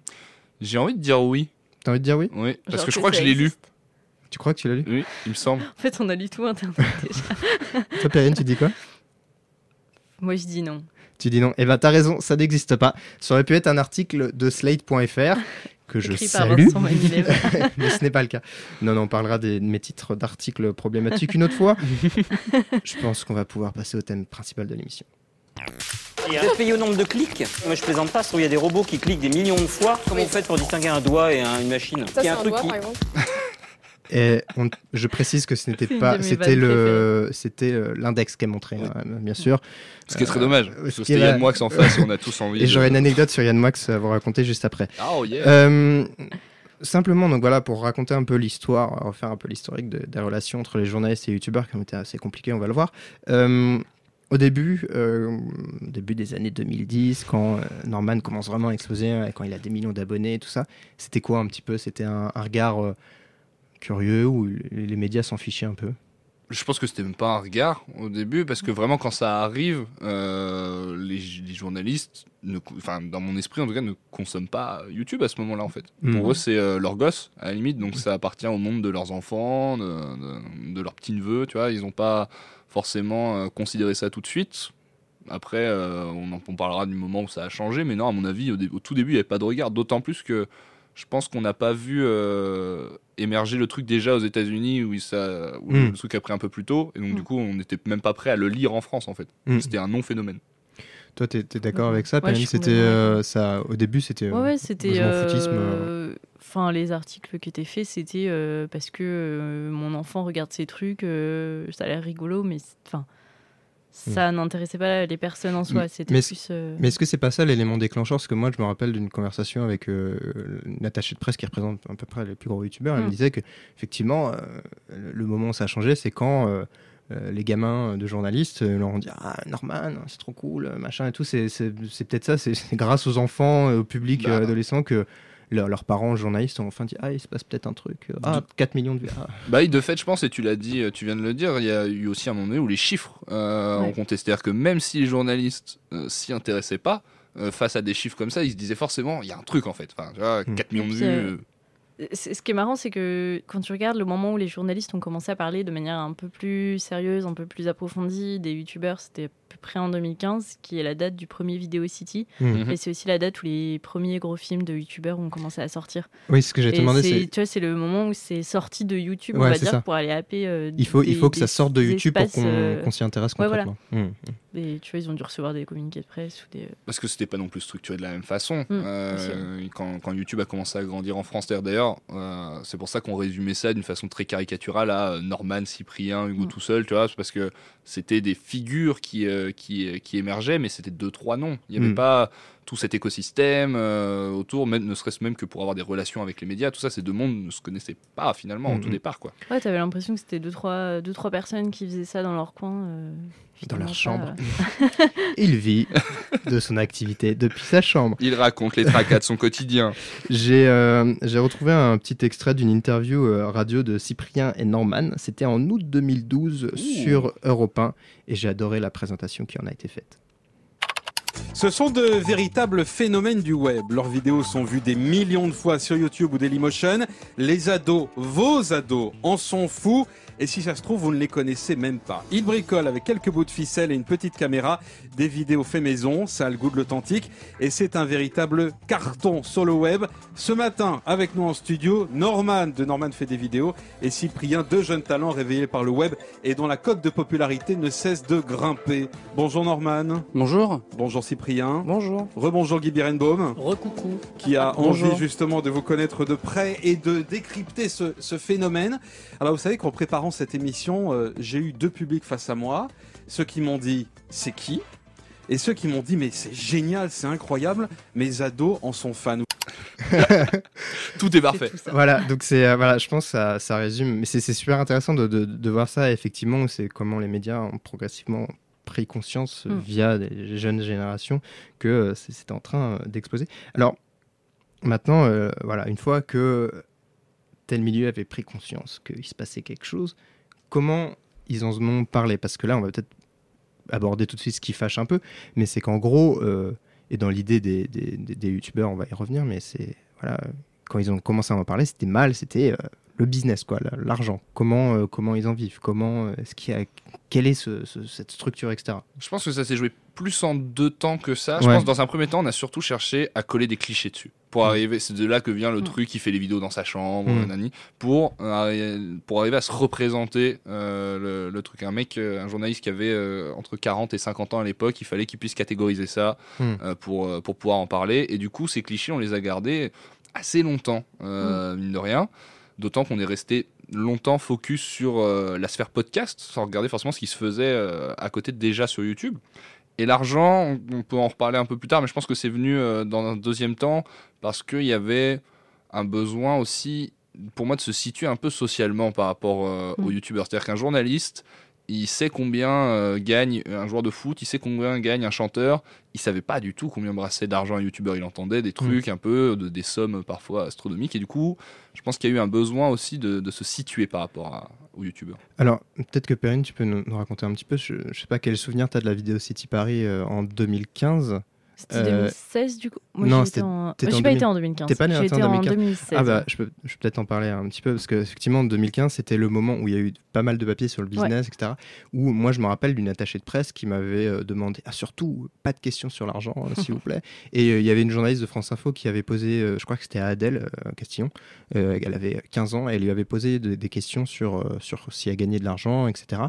J'ai envie de dire oui. T'as envie de dire oui Oui, parce Genre que je crois que je l'ai lu. Tu crois que tu l'as lu Oui, il me semble. En fait, on a lu tout Internet déjà. Toi, Perrine, tu dis quoi Moi, je dis non. Tu dis non. Eh ben, t'as raison, ça n'existe pas. Ça aurait pu être un article de Slate.fr que je Écrit salue. Mais ce n'est pas le cas. Non, non, on parlera des, de mes titres d'articles problématiques une autre fois. je pense qu'on va pouvoir passer au thème principal de l'émission. Vous êtes payé au nombre de clics Moi je plaisante pas, il y a des robots qui cliquent des millions de fois. Comment vous faites pour distinguer un doigt et un- une machine Ça, Il y c'est a un un truc doigt, qui- par exemple. Et on- je précise que ce n'était C'est une pas, mes c'était vannes le, c'était euh, l'index qui est montré, hein, bien sûr. Ce qui est très Euh, dommage. ce Parce que qui c'était est Yann Moix en face et on a tous envie. Et de- j'aurai une anecdote sur Yann Moix à vous raconter juste après. Oh yeah. Euh, simplement, donc voilà, pour raconter un peu l'histoire, refaire un peu l'historique de- des relations entre les journalistes et les youtubeurs qui ont été assez compliquées, on va le voir. Euh, au début, euh, au début des années 2010, quand euh, Norman commence vraiment à exploser, hein, et quand il a des millions d'abonnés et tout ça, c'était quoi un petit peu? C'était un, un regard euh, curieux où les, médias s'en fichaient un peu? Je pense que c'était même pas un regard au début, parce que vraiment, quand ça arrive, euh, les, les journalistes, ne, dans mon esprit en tout cas, ne consomment pas YouTube à ce moment-là en fait. Mhm. Pour eux, c'est euh, leur gosse à la limite, donc ça appartient au monde de leurs enfants, de, de, de leurs petits neveux, tu vois. Ils n'ont pas forcément euh, considéré ça tout de suite. Après, euh, on, en, on parlera du moment où ça a changé, mais non, à mon avis, au, dé- au tout début, il n'y avait pas de regard. D'autant plus que je pense qu'on n'a pas vu euh, émerger le truc déjà aux États-Unis où, il- ça, où Mm. le truc a pris un peu plus tôt, et donc Mm. du coup, on n'était même pas prêt à le lire en France en fait. Mm. C'était un non-phénomène. Toi, t'es es, d'accord avec ça, Ouais, C'était euh, ça. Au début, c'était. Ouais, euh, ouais, c'était. Enfin, les articles qui étaient faits, c'était euh, parce que euh, mon enfant regarde ces trucs, euh, ça a l'air rigolo, mais enfin, ça n'intéressait pas les personnes en soi. C'était Mais plus. euh, Mais est-ce que c'est pas ça l'élément déclencheur? Parce que moi, je me rappelle d'une conversation avec euh, une attachée de presse qui représente à peu près les plus gros youtubeurs. Elle me disait que effectivement, euh, le moment où ça a changé, c'est quand les gamins de journalistes leur ont dit Ah, Norman, c'est trop cool, machin et tout. C'est c'est- c'est peut-être ça, c'est c'est grâce aux enfants, et au public Bah. adolescent que leur- leurs parents journalistes ont enfin dit Ah, il se passe peut-être un truc. Ah, 4 millions de vues. Ah. Bah, oui, de fait, je pense, et tu l'as dit, euh, tu viens de le dire, il y a eu aussi un moment donné où les chiffres euh, Ouais. ont contesté. C'est-à-dire que même si les journalistes euh, s'y intéressaient pas, euh, face à des chiffres comme ça, ils se disaient forcément, il y a un truc en fait. Enfin, tu vois, Mm. 4 millions de vues. euh, euh, Ce qui est marrant, c'est que quand tu regardes le moment où les journalistes ont commencé à parler de manière un peu plus sérieuse, un peu plus approfondie des youtubeurs, c'était peu près en 2015, qui est la date du premier Video City. Mm. Et c'est aussi la date où les premiers gros films de youtubeurs ont commencé à sortir. Oui, ce que j'ai demandé, c'est- c'est. Tu vois, c'est le moment où c'est sorti de YouTube, Ouais, on va dire, ça. pour aller happer. euh, Il faut, il faut que ça sorte de YouTube pour qu'on euh, qu'on s'y intéresse ouais, voilà. concrètement. Mm. Et tu vois, ils ont dû recevoir des communiqués de presse ou des. Parce que c'était pas non plus structuré de la même façon. Mm, Euh, quand, quand YouTube a commencé à grandir en France, d'ailleurs, euh, c'est pour ça qu'on résumait ça d'une façon très caricaturale à Norman, Cyprien, Hugo Mm. tout seul, tu vois, c'est parce que c'était des figures qui, euh, qui, qui émergeaient, mais c'était deux, trois noms. Il n'y avait Mm. pas tout cet écosystème euh, autour, même, ne serait-ce même que pour avoir des relations avec les médias, tout ça, ces deux mondes ne se connaissaient pas finalement au tout départ, quoi. Ouais, t'avais l'impression que c'était deux trois, deux, trois personnes qui faisaient ça dans leur coin. euh, Dans leur chambre. pas, euh. Il vit de son activité depuis sa chambre. Il raconte les tracas de son quotidien. J'ai euh, j'ai retrouvé un petit extrait d'une interview euh, radio de Cyprien et Norman. C'était en août 2012 sur Europe 1 et j'ai adoré la présentation qui en a été faite. Ce sont de véritables phénomènes du web. Leurs vidéos sont vues des millions de fois sur YouTube ou Dailymotion. Les ados, vos ados, en sont fous. Et si ça se trouve, vous ne les connaissez même pas. Ils bricolent avec quelques bouts de ficelle et une petite caméra des vidéos fait maison. Ça a le goût de l'authentique. Et c'est un véritable carton sur le web. Ce matin, avec nous en studio, Norman de Norman fait des vidéos et Cyprien, deux jeunes talents réveillés par le web et dont la cote de popularité ne cesse de grimper. Bonjour Norman. Bonjour. Bonjour Cyprien. Bonjour. Rebonjour Guy Birenbaum, Recoucou. qui a Bonjour. envie justement de vous connaître de près et de décrypter ce, ce phénomène. Alors vous savez qu'en préparant cette émission, euh, j'ai eu deux publics face à moi. Ceux qui m'ont dit c'est qui? Et ceux qui m'ont dit mais c'est génial, c'est incroyable, mes ados en sont fans. Tout est parfait. tout. Voilà, donc c'est euh, voilà, je pense que ça, ça résume. Mais c'est c'est super intéressant de, de, de voir ça. Effectivement, c'est comment les médias ont progressivement pris conscience euh, Mm. via des jeunes générations que euh, c'est en train euh, d'exploser. Alors maintenant, euh, voilà, une fois que tel milieu avait pris conscience qu'il se passait quelque chose, comment ils en ont parlé? Parce que là, on va peut-être aborder tout de suite ce qui fâche un peu, mais c'est qu'en gros, euh, et dans l'idée des, des, des- des youtubeurs, on va y revenir, mais c'est voilà, quand ils ont commencé à en parler, c'était mal, c'était euh, le business, quoi, la- l'argent. Comment, euh, comment ils en vivent? Comment euh, est-ce qu'il y a, quelle est ce- ce- cette structure, etc. Je pense que ça s'est joué plus en deux temps que ça. Je Ouais. pense que dans un premier temps, on a surtout cherché à coller des clichés dessus. Pour Mm. arriver, c'est de là que vient le Mm. truc qui fait les vidéos dans sa chambre, Mm. nanani, pour, euh, pour arriver à se représenter euh, le, le truc. Un mec, un journaliste qui avait euh, entre 40 et 50 ans à l'époque, il fallait qu'il puisse catégoriser ça Mm. euh, pour, pour pouvoir en parler. Et du coup, ces clichés, on les a gardés assez longtemps, euh, mine de rien. D'autant qu'on est resté longtemps focus sur euh, la sphère podcast, sans regarder forcément ce qui se faisait euh, à côté déjà sur YouTube. Et l'argent, on, on peut en reparler un peu plus tard, mais je pense que c'est venu euh, dans un deuxième temps parce qu'il y avait un besoin aussi, pour moi, de se situer un peu socialement par rapport Mm. aux YouTubeurs. C'est-à-dire qu'un journaliste, il sait combien euh, gagne un joueur de foot, il sait combien gagne un chanteur. Il savait pas du tout combien brassait d'argent un youtubeur. Il entendait des trucs un peu, de- des sommes parfois astronomiques. Et du coup, je pense qu'il y a eu un besoin aussi de, de se situer par rapport à- aux youtubeurs. Alors, peut-être que Perrine, tu peux nous, nous raconter un petit peu. Je, je sais pas quel souvenir tu as de la vidéo City Paris euh, en 2015. C'était Euh, 2016 du coup. Moi, non, c'était- en- Moi, j'ai pas été 2000. en 2015. T'es pas né en été en 2015. 2016, Ah bah, je peux, je peux peut-être en parler un petit peu parce que effectivement, en 2015, c'était le moment où il y a eu pas mal de papiers sur le business, etc. Où moi, je me rappelle d'une attachée de presse qui m'avait euh, demandé, ah surtout, pas de questions sur l'argent, euh, s'il vous plaît. Et euh, il y avait une journaliste de France Info qui avait posé, euh, je crois que c'était à Adèle euh, Castillon, euh, elle avait 15 ans, et elle lui avait posé de- des questions sur, euh, sur si elle gagnait de l'argent, etc.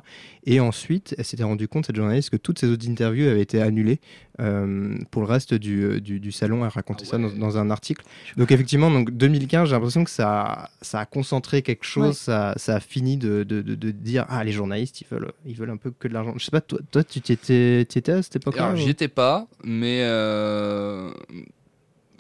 Et ensuite, elle s'était rendue compte, cette journaliste, que toutes ses autres interviews avaient été annulées euh, pour le reste du, euh, du, du salon. Elle racontait ça dans, dans un article. Donc effectivement, donc 2015, j'ai l'impression que ça, ça a concentré quelque chose, Ouais. ça, ça a fini de, de, de- de dire ah les journalistes ils veulent ils veulent un peu que de l'argent. Je sais pas toi, toi tu t'étais étais à cette époque-là j'y étais pas, mais euh,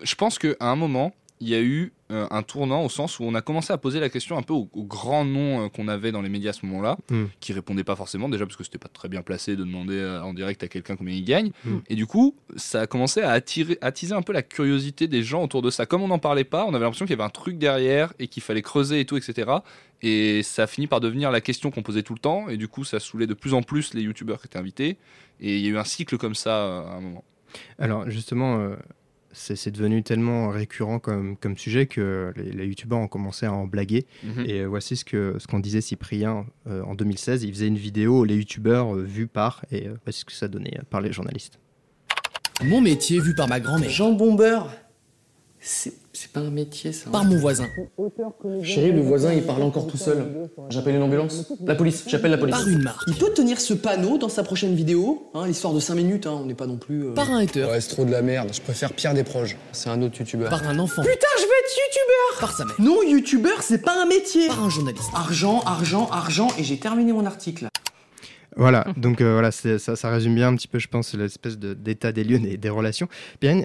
je pense qu'à un moment, il y a eu euh, un tournant au sens où on a commencé à poser la question un peu aux, aux grands noms euh, qu'on avait dans les médias à ce moment-là, Mm. qui répondaient pas forcément, déjà parce que c'était pas très bien placé de demander euh, en direct à quelqu'un combien il gagne. Mm. Et du coup, ça a commencé à attirer, attiser un peu la curiosité des gens autour de ça. Comme on n'en parlait pas, on avait l'impression qu'il y avait un truc derrière et qu'il fallait creuser et tout, etc. Et ça a fini par devenir la question qu'on posait tout le temps. Et du coup, ça saoulait de plus en plus les youtubeurs qui étaient invités. Et il y a eu un cycle comme ça à un moment. Alors justement, euh, c'est c'est devenu tellement récurrent comme, comme sujet que les, les youtubeurs ont commencé à en blaguer. Mhm. Et euh, voici ce que ce qu'en disait Cyprien euh, en 2016. Il faisait une vidéo les youtubeurs euh, vus par et euh, voici ce que ça donnait euh, par les journalistes. Mon métier vu par ma grand-mère. Jambon beurre, c'est c'est pas un métier ça. Par mon voisin. Chérie, le voisin il parle encore tout seul. J'appelle une ambulance La police, j'appelle la police. Par une marque. Il peut tenir ce panneau dans sa prochaine vidéo, hein, l'histoire de 5 minutes, hein, on n'est pas non plus. euh, Par un hater. Ouais, c'est trop de la merde, je préfère Pierre Desproges. C'est un autre youtubeur. Par un enfant. Putain, je veux être youtubeur Par sa mère. Non, youtubeur, c'est pas un métier Par un journaliste. Argent, argent, argent, et j'ai terminé mon article. Voilà, donc euh, voilà, ça, ça résume bien un petit peu, je pense, l'espèce de- d'état des lieux des, des relations. Bien,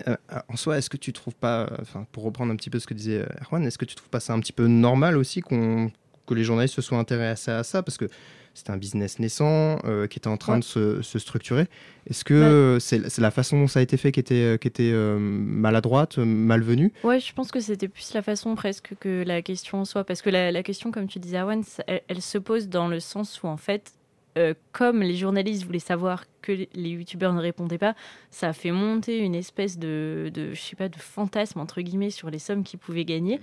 en soi, est-ce que tu trouves pas, euh, enfin, pour reprendre un petit peu ce que disait euh, Erwan, est-ce que tu trouves pas ça un petit peu normal aussi qu'on que les journalistes se soient intéressés à ça parce que c'est un business naissant euh, qui était en train Ouais. de se, se structurer. Est-ce que euh, c'est la façon dont ça a été fait qui était, qui était euh, maladroite, euh, malvenue? Ouais, je pense que c'était plus la façon presque que la question en soi. Parce que la, la question, comme tu disais, Arwan, ça- elle, elle se pose dans le sens où, en fait, euh, comme les journalistes voulaient savoir que les- youtubeurs ne répondaient pas, ça a fait monter une espèce de, de je sais pas, de fantasme, entre guillemets, sur les sommes qu'ils pouvaient gagner.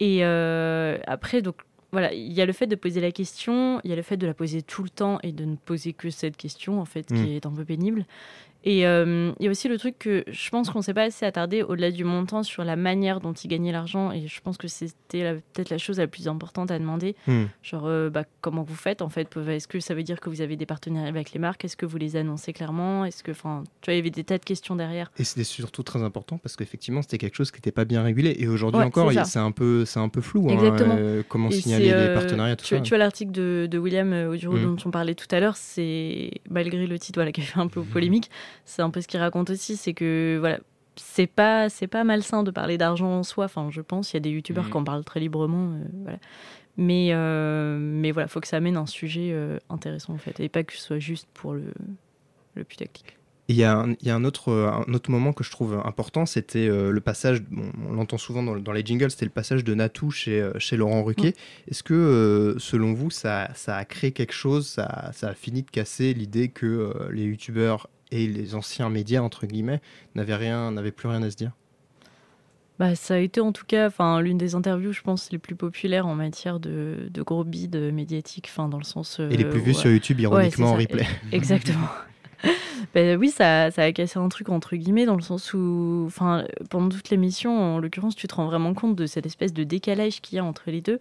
Et euh, après, donc, voilà, il y a le fait de poser la question, il y a le fait de la poser tout le temps et de ne poser que cette question, en fait, qui est un peu pénible. Et euh, il y a aussi le truc que je pense qu'on ne s'est pas assez attardé au-delà du montant sur la manière dont ils gagnaient l'argent. Et je pense que c'était peut-être la chose la plus importante à demander. Hmm. Genre, euh, bah, comment vous faites en fait? Est-ce que ça veut dire que vous avez des partenariats avec les marques? Est-ce que vous les annoncez clairement? Est-ce que, enfin, tu vois, il y avait des tas de questions derrière. Et c'était surtout très important parce qu'effectivement, c'était quelque chose qui n'était pas bien régulé. Et aujourd'hui Ouais, encore, c'est il- un peu, c'est un peu flou. hein, Exactement. euh, comment Et signaler les euh, partenariats, tout tu, ça. tu vois l'article de, de William euh, Oduro Mm. dont on parlait tout à l'heure, c'est malgré le titre voilà, qui a fait un peu polémique, c'est un peu ce qu'il raconte aussi, c'est que voilà, c'est pas c'est pas malsain de parler d'argent en soi. Enfin, je pense, il y a des youtubeurs Mm. qui en parlent très librement, euh, voilà. Mais euh, mais voilà, faut que ça amène un sujet euh, intéressant en fait, et pas que ce soit juste pour le le putaclic. Il y a, un, il y a un, autre, un autre moment que je trouve important, c'était euh, le passage, bon, on l'entend souvent dans, dans les jingles, c'était le passage de Natou chez, chez Laurent Ruquier. Est-ce que, euh, selon vous, ça, ça a créé quelque chose, ça, ça a fini de casser l'idée que euh, les youtubeurs et les anciens médias, entre guillemets, n'avaient rien, n'avaient plus rien à se dire Bah, ça a été en tout cas enfin, l'une des interviews, je pense, les plus populaires en matière de, de gros bids médiatiques, enfin, dans le sens. Et les plus euh, vues ouais. sur YouTube, ironiquement, Ouais, en replay. Exactement. Ben oui, ça, ça a cassé un truc entre guillemets dans le sens où, enfin, pendant toute l'émission, en l'occurrence, tu te rends vraiment compte de cette espèce de décalage qu'il y a entre les deux.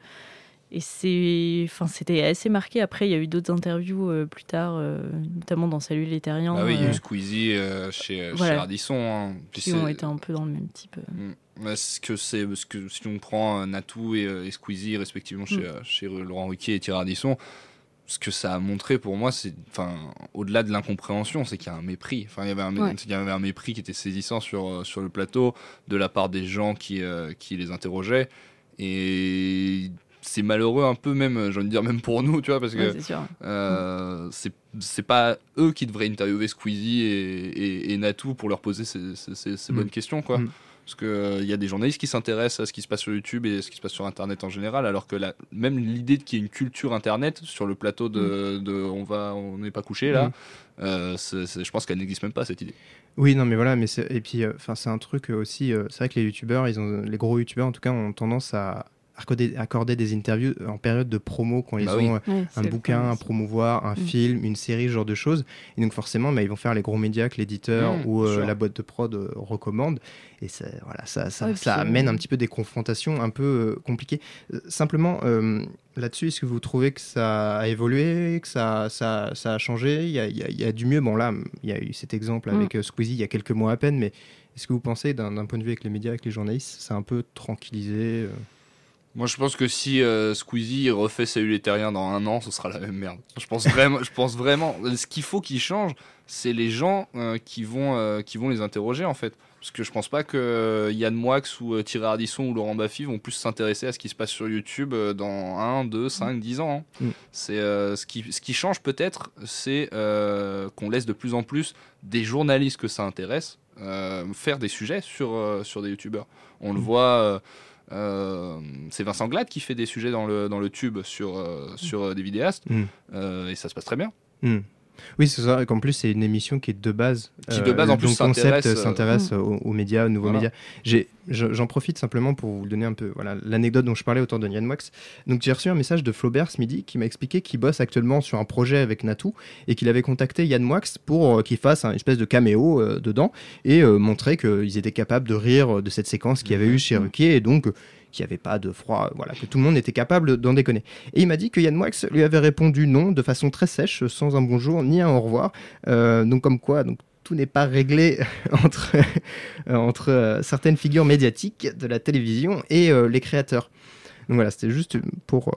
Et c'est, enfin, c'était assez marqué. Après, il y a eu d'autres interviews euh, plus tard, euh, notamment dans Salut les Terriens. Bah oui, il y a eu Squeezie euh, chez, chez voilà. Ardisson. hein. Puis qui c'est- ont été un peu dans le même type. Mm. Parce que c'est parce que si on prend Natou et, et Squeezie respectivement chez, Mm. chez Laurent Ruquier et Thierry Ardisson, ce que ça a montré pour moi, c'est enfin au-delà de l'incompréhension, c'est qu'il y a un mépris. Enfin, il y avait un, Ouais. il y avait un mépris qui était saisissant sur sur le plateau de la part des gens qui euh, qui les interrogeaient et c'est malheureux un peu même, j'ai envie de dire même pour nous, tu vois, parce Ouais, que euh, c'est c'est pas eux qui devraient interviewer Squeezie et, et, et Natou pour leur poser ces, ces- ces- ces Mm. bonnes questions, quoi. Mm. Parce qu'il y a des journalistes qui s'intéressent à ce qui se passe sur YouTube et ce qui se passe sur Internet en général, alors que la, même l'idée qu'il y ait une culture Internet sur le plateau de, de on va, on n'est pas couché là, Mm. euh, je pense qu'elle n'existe même pas cette idée. Oui, non, mais voilà, mais c'est- et puis, euh, enfin, c'est un truc euh, aussi. euh, c'est vrai que les youtubeurs, ils ont, les gros youtubeurs en tout cas, ont tendance à accorder, accorder des interviews en période de promo quand ils Bah oui. ont euh, un bouquin à promouvoir, un Mm. film, une série, ce genre de choses. Et donc forcément, bah, ils vont faire les gros médias que l'éditeur Mm, ou euh, la boîte de prod euh, recommande. Et ça, voilà, ça, ça, ça euh, amène un petit peu des confrontations un peu euh, compliquées. Euh, simplement, euh, là-dessus, est-ce que vous trouvez que ça a évolué, que ça, ça, ça a changé? Il y a, il y a- il y a du mieux. Bon là, il y a eu cet exemple Mm. avec euh, Squeezie il y a quelques mois à peine, mais est-ce que vous pensez, d'un d'un point de vue avec les médias, avec les journalistes, c'est un peu tranquillisé euh? Moi, je pense que si euh, Squeezie refait Salut les Terriens dans un an, ce sera la même merde. Je pense vraiment. je pense vraiment. Ce qu'il faut qu'il change, c'est les gens euh, qui vont euh, qui vont les interroger en fait. Parce que je pense pas que euh, Yann Moix ou Thierry Ardisson ou Laurent Baffy vont plus s'intéresser à ce qui se passe sur YouTube dans 1, 2, 5, 10 ans. hein. Mm. C'est euh, ce qui ce qui change peut-être, c'est qu'on laisse de plus en plus des journalistes que ça intéresse faire des sujets sur sur des youtubeurs. On le voit. Euh, c'est Vincent Glad qui fait des sujets dans le, dans le tube sur, euh, sur euh, des vidéastes Mm. et ça se passe très bien. Hmm. Oui, c'est ça. Et qu'en plus, c'est une émission qui est de base. Qui de base, en dont plus, le concept s'intéresse, euh, s'intéresse aux, aux médias, aux nouveaux Voilà. médias. J'en profite simplement pour vous donner un peu voilà l'anecdote dont je parlais autour de Yann Wax. Donc, j'ai reçu un message de Flaubert ce midi qui m'a expliqué qu'il bosse actuellement sur un projet avec Natou et qu'il avait contacté Yann Wax pour euh, qu'il fasse un espèce de caméo euh, dedans et euh, montrer qu'ils étaient capables de rire de cette séquence qu'il y avait eu chez Ruquier et donc. Euh, qu'il n'y avait pas de froid, voilà, que tout le monde était capable d'en déconner. Et il m'a dit que Yann Moix lui avait répondu non de façon très sèche, sans un bonjour ni un au revoir. Euh, donc comme quoi, donc tout n'est pas réglé entre, euh, entre euh, certaines figures médiatiques de la télévision et euh, les créateurs. Donc voilà, c'était juste pour euh,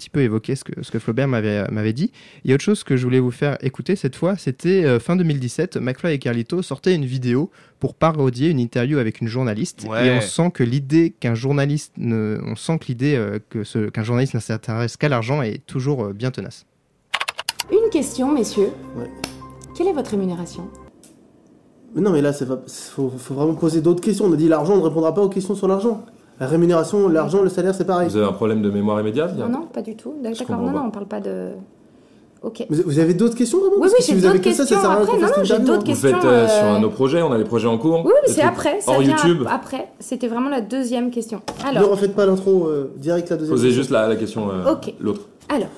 petit peu évoquer ce que, ce que Flaubert m'avait m'avait dit. Il y a autre chose que je voulais vous faire écouter cette fois, c'était euh, fin 2017, McFly et Carlito sortaient une vidéo pour parodier une interview avec une journaliste Ouais. et on sent que l'idée qu'un journaliste ne, on sent que l'idée euh, que ce- qu'un journaliste ne s'intéresse qu'à l'argent est toujours euh, bien tenace. Une question, messieurs. Ouais. Quelle est votre rémunération? Mais non, mais là, il faut, faut vraiment poser d'autres questions. On a dit l'argent, on ne répondra pas aux questions sur l'argent. La rémunération, l'argent, le salaire, c'est pareil. Vous avez un problème de mémoire immédiate Non, non, pas du tout. D'accord, non, non, on parle pas de. Ok. Vous, vous avez d'autres questions vraiment? Oui, oui, si j'ai vous avez d'autres que ça, ça questions sert à rien après. Non, non, j'ai d'autres Vous questions. faites euh, sur euh, un de nos projets, on a des projets en cours. Oui, oui, c'est après. Ça Hors YouTube. Après, c'était vraiment la deuxième question. Ne Alors, refaites pas l'intro, euh, direct la deuxième Posez question. juste la, la question, euh, Ok. l'autre. alors.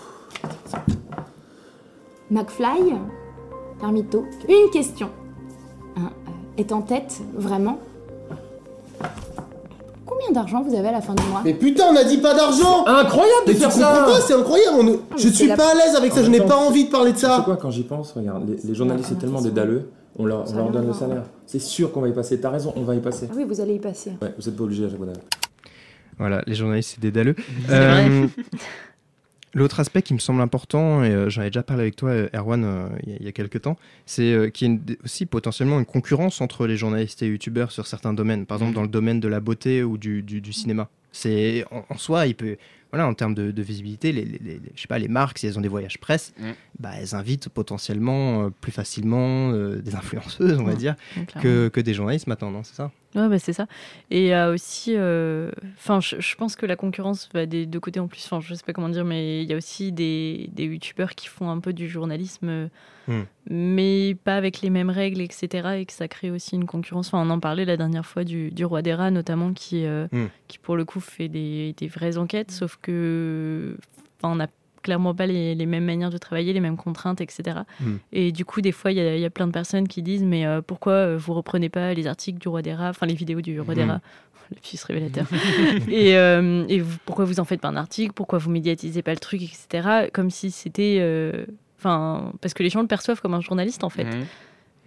McFly, Carmito, une question. Hein, euh, est en tête, vraiment Combien d'argent vous avez à la fin du mois Mais putain, on a dit pas d'argent Incroyable Mais de tu faire comprends ça pas, c'est incroyable. on- Je c'est suis la- pas à l'aise avec ça, je même n'ai temps, pas envie de parler de Tu sais ça. quoi, quand j'y pense, regarde, les, les journalistes, c'est tellement des dalleux, on leur, on Ça leur donne le salaire. C'est sûr qu'on va y passer, t'as raison, on va y passer. Ah oui, vous allez y passer. Ouais, vous êtes pas obligé à chaque fois. Voilà, les journalistes, c'est des dalleux. C'est vrai. L'autre aspect qui me semble important, et euh, j'en ai déjà parlé avec toi, euh, Erwan, euh, il y a- il y, a quelques temps, c'est qu'il y a une- aussi potentiellement une concurrence entre les journalistes et youtubeurs sur certains domaines. Par exemple, dans le domaine de la beauté ou du, du- du cinéma. C'est en, en soi, il peut, voilà, en termes de, de visibilité, les, les- les- les- je sais pas, les marques, si elles ont des voyages presse, Mm. bah, elles invitent potentiellement euh, plus facilement euh, des influenceuses, on va Ouais, dire, clairement. que, que des journalistes maintenant, non C'est ça? Ouais, bah, c'est ça. Et il y a aussi. euh, Enfin, je, je pense que la concurrence va des deux côtés en plus. Enfin, je sais pas comment dire, mais il y a aussi des, des youtubeurs qui font un peu du journalisme, euh, mais pas avec les mêmes règles, etc. Et que ça crée aussi une concurrence. Enfin, on en parlait la dernière fois du, du Roi des Rats, notamment, qui, euh, qui pour le coup fait des, des vraies enquêtes, sauf que. On n'a clairement pas les, les mêmes manières de travailler, les mêmes contraintes, etc. Hmm. Et du coup, des fois, il y, a- il y a plein de personnes qui disent Mais euh, pourquoi euh, vous reprenez pas les articles du Roi des Rats, enfin les vidéos du Roi des Mhm. Rats le fils révélateur. et euh, et vous- pourquoi vous en faites pas un article Pourquoi vous médiatisez pas le truc, etc. Comme si c'était. euh, parce que les gens le perçoivent comme un journaliste, en fait. Mhm.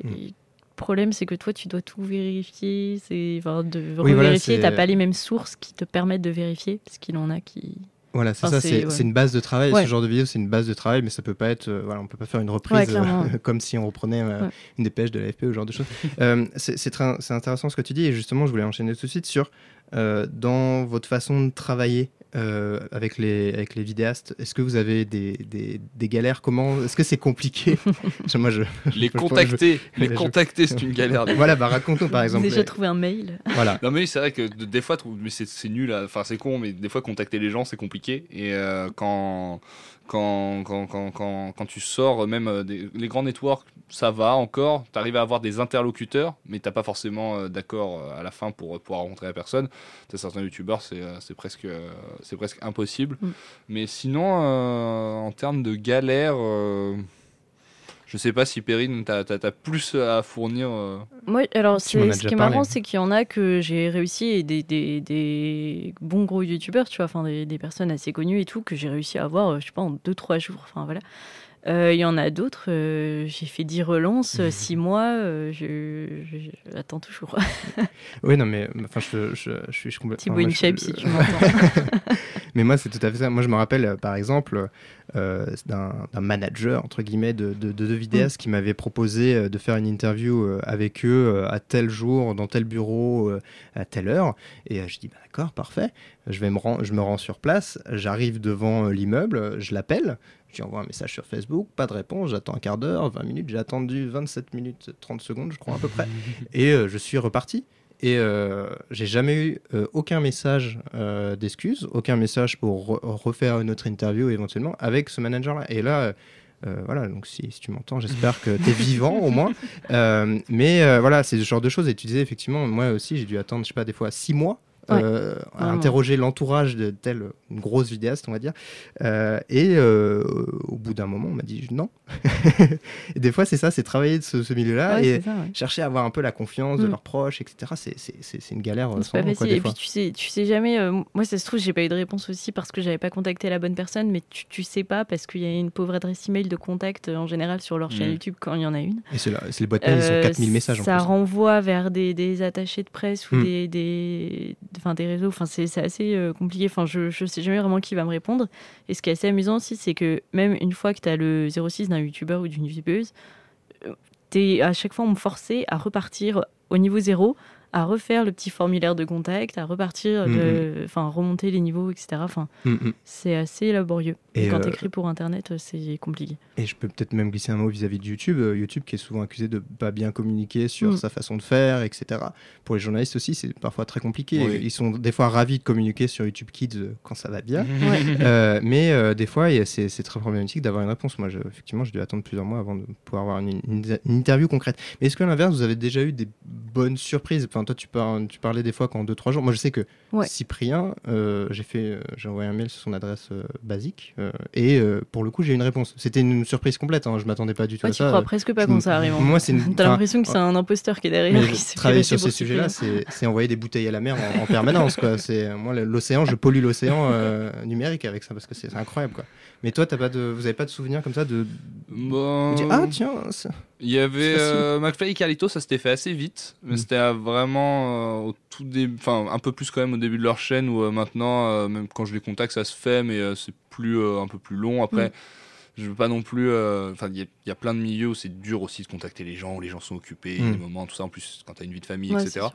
Mm. Et le problème, c'est que toi, tu dois tout vérifier. C'est enfin, de Oui, vérifier. T'as pas les mêmes sources qui te permettent de vérifier, parce qu'il en a qui. Voilà, c'est Enfin, ça, c'est ouais. une base de travail. Ouais. Ce genre de vidéo, c'est une base de travail, mais ça peut pas être. euh, voilà, on peut pas faire une reprise Ouais, euh, comme si on reprenait euh, une dépêche de l'AFP ou ce genre de choses. Euh, c'est c'est très- c'est intéressant ce que tu dis, et justement, je voulais enchaîner tout de suite sur dans votre façon de travailler. Euh, avec, les, avec les vidéastes, est-ce que vous avez des, des, des galères? Comment Est-ce que c'est compliqué? Moi, je, Les je- contacter, je- les je- contacter, c'est une galère. Voilà, bah raconte-nous par exemple. Déjà les- trouvé un mail. Voilà. Non mais c'est vrai que de- des fois, mais c'est c'est nul, enfin c'est con, mais des fois contacter les gens c'est compliqué. Et euh, quand, quand, quand, quand, quand, quand tu sors, même euh, des- les grands networks, ça va encore. Tu arrives à avoir des interlocuteurs, mais t'as pas forcément euh, d'accord euh, à la fin pour euh, pouvoir rencontrer la personne. T'as certains youtubeurs, c'est euh, presque, euh, c'est presque impossible. Mm. Mais sinon, euh, en termes de galère, euh, je sais pas si Perrine, t'as as, plus à fournir. euh. Moi, alors, ce qui est marrant, c'est qu'il y en a que j'ai réussi, et des, des, des bons gros youtubeurs, tu vois, enfin, des, des personnes assez connues et tout, que j'ai réussi à avoir, euh, je sais pas, en 2-3 jours, enfin voilà. Euh, Il y en a d'autres, euh, j'ai fait 10 relances, 6 mois, euh, je, je- je- j'attends toujours. Oui, non, mais enfin, je, je, je suis complètement. Thibaut moi, InShape, je- si tu m'entends. Mais moi, c'est tout à fait ça. Moi, je me rappelle, euh, par exemple, euh, d'un manager, entre guillemets, de, de, vidéastes qui m'avait proposé euh, de faire une interview avec eux à tel jour, dans tel bureau, à telle heure. Et je dis, bah, d'accord, parfait. Je, vais me rends, je me rends sur place, j'arrive devant l'immeuble, je l'appelle. Je lui envoie un message sur Facebook, pas de réponse, j'attends un quart d'heure, 20 minutes, j'ai attendu 27 minutes, 30 secondes, je crois à peu près, et euh, je suis reparti. Et euh, j'ai jamais eu euh, aucun message euh, d'excuse, aucun message pour re- refaire une autre interview éventuellement avec ce manager-là. Et là, voilà, donc si, tu m'entends, j'espère que tu es vivant au moins. Mais voilà, c'est ce genre de choses. Et tu disais effectivement, moi aussi, j'ai dû attendre, je sais pas, des fois six mois. Ouais, euh, à vraiment. interroger l'entourage de telle une grosse vidéaste, on va dire. Euh, et euh, au bout d'un moment, on m'a dit non. et des fois, c'est ça, c'est travailler de ce, ce milieu-là Ouais, et c'est ça, ouais. chercher à avoir un peu la confiance de Mm. leurs proches, etc. C'est- une galère euh, C'est sans pas nom, quoi, facile. des Et fois. puis tu sais, tu sais jamais. euh, moi, ça se trouve, j'ai pas eu de réponse aussi parce que j'avais pas contacté la bonne personne, mais tu, tu sais pas parce qu'il y a une pauvre adresse email de contact euh, en général sur leur chaîne Mm. YouTube quand il y en a une. Et c'est les boîtes mail, ils ont Euh, 4000 messages en Ça plus. renvoie vers des, des attachés de presse ou Mm. des, des, enfin, des réseaux. Enfin, c'est assez euh, compliqué. Enfin, je, je sais jamais vraiment qui va me répondre. Et ce qui est assez amusant aussi, c'est que même une fois que tu as le 06 d'un youtubeur ou d'une youtubeuse, t'es à chaque fois on me forçait à repartir au niveau zéro, à refaire le petit formulaire de contact, à repartir, de, enfin remonter les niveaux, etc. Enfin, Mm, mm. c'est assez laborieux. Et, Et, quand euh, t'écris pour internet, c'est compliqué. Et je peux peut-être même glisser un mot vis-à-vis de YouTube. Euh, YouTube qui est souvent accusé de pas bien communiquer sur Mm. sa façon de faire, etc. Pour les journalistes aussi, c'est parfois très compliqué. Oui. Ils sont des fois ravis de communiquer sur YouTube Kids euh, quand ça va bien. Ouais. Euh, mais euh, des fois, c'est très problématique d'avoir une réponse. Moi, je, effectivement, j'ai dû attendre plusieurs mois avant de pouvoir avoir une, une- une interview concrète. Mais est-ce qu'à l'inverse, vous avez déjà eu des bonnes surprises? Enfin, toi, tu, par- tu parlais des fois qu'en 2-3 jours. Moi, je sais que Ouais. Cyprien, euh, j'ai fait, euh, j'ai envoyé un mail sur son adresse euh, basique et pour le coup, j'ai eu une réponse. C'était une surprise complète. Hein, je m'attendais pas du tout Ouais, à tu ça. crois presque pas quand ça arrive. hein. Moi, c'est une- T'as l'impression que c'est un imposteur qui est derrière. mais qui travailler sur ces sujets-là, c'est envoyer des bouteilles à la mer en, en permanence. Quoi. Moi l'océan, je pollue l'océan numérique avec ça parce que c'est c'est incroyable. Quoi. Mais toi, t'as pas de, vous avez pas de souvenir comme ça de, Bon... ah tiens, ça- Il y avait euh, McFly et Carlito, ça s'était fait assez vite, mais Mm. c'était euh, vraiment euh, au tout début, enfin un peu plus quand même au début de leur chaîne où euh, maintenant, même quand je les contacte, ça se fait, mais c'est plus un peu plus long. Après, Mm. Je veux pas non plus. euh, Enfin, il y, a- il y a plein de milieux où c'est dur aussi de contacter les gens, où les gens sont occupés, Mm. des moments, tout ça. En plus, quand t'as une vie de famille, Ouais, etc.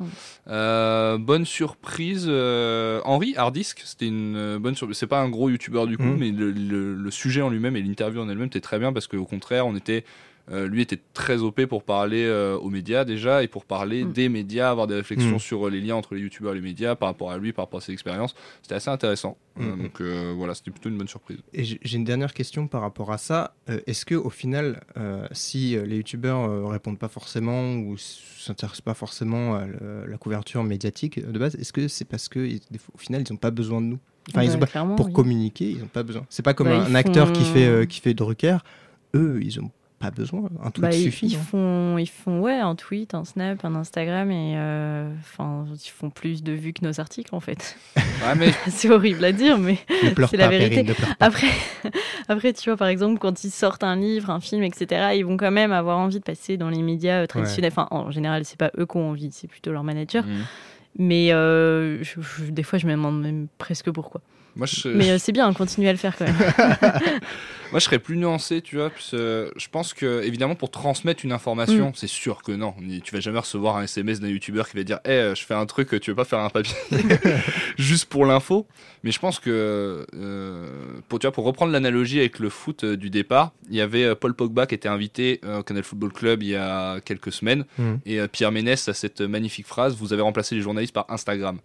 Euh, bonne surprise, euh, Henri Hardisk, c'était une bonne surprise. C'est pas un gros youtubeur du coup, Mm. mais le, le- le sujet en lui-même et l'interview en elle-même était très bien parce qu'au contraire, on était, euh, lui était très OP pour parler euh, aux médias déjà et pour parler Mm. des médias, avoir des réflexions Mm. sur euh, les liens entre les youtubeurs et les médias par rapport à lui, par rapport à ses expériences. C'était assez intéressant. Mm. donc euh, voilà, c'était plutôt une bonne surprise. Et j'ai une dernière question par rapport à ça. Euh, Est-ce que au final, euh, si les youtubeurs euh, répondent pas forcément ou s'intéressent pas forcément à le- la couverture médiatique de base, est-ce que c'est parce que au final ils n'ont pas besoin de nous? Enfin, ils ont pas- pour oui. communiquer, ils n'ont pas besoin. C'est pas comme Bah, un, acteur qui fait euh, qui fait Drucker. Eux, ils ont pas besoin. Un tweet Bah, ils, suffit. ils hein. font, ils font ouais, un tweet, un snap, un Instagram et euh, enfin, ils font plus de vues que nos articles en fait. Ouais, mais c'est horrible à dire, mais c'est la vérité. Après, après, tu vois, par exemple, quand ils sortent un livre, un film, etc., ils vont quand même avoir envie de passer dans les médias euh, traditionnels. Enfin, en général, c'est pas eux qui ont envie, c'est plutôt leur manager. Mhm. Mais euh, je- je- des fois, je me demande même presque pourquoi. Moi, je... Mais euh, c'est bien, continuez à le faire quand même. Moi, je serais plus nuancé, tu vois. Euh, je pense que, évidemment, pour transmettre une information, Mm. c'est sûr que non. Tu vas jamais recevoir un SMS d'un youtubeur qui va dire Eh, euh, je fais un truc, tu veux pas faire un papier? Juste pour l'info. Mais je pense que, euh, pour, tu vois, pour reprendre l'analogie avec le foot du départ, il y avait Paul Pogba qui était invité au Canal Football Club il y a quelques semaines. Mm. Et Pierre Ménès a cette magnifique phrase Vous avez remplacé les journalistes par Instagram.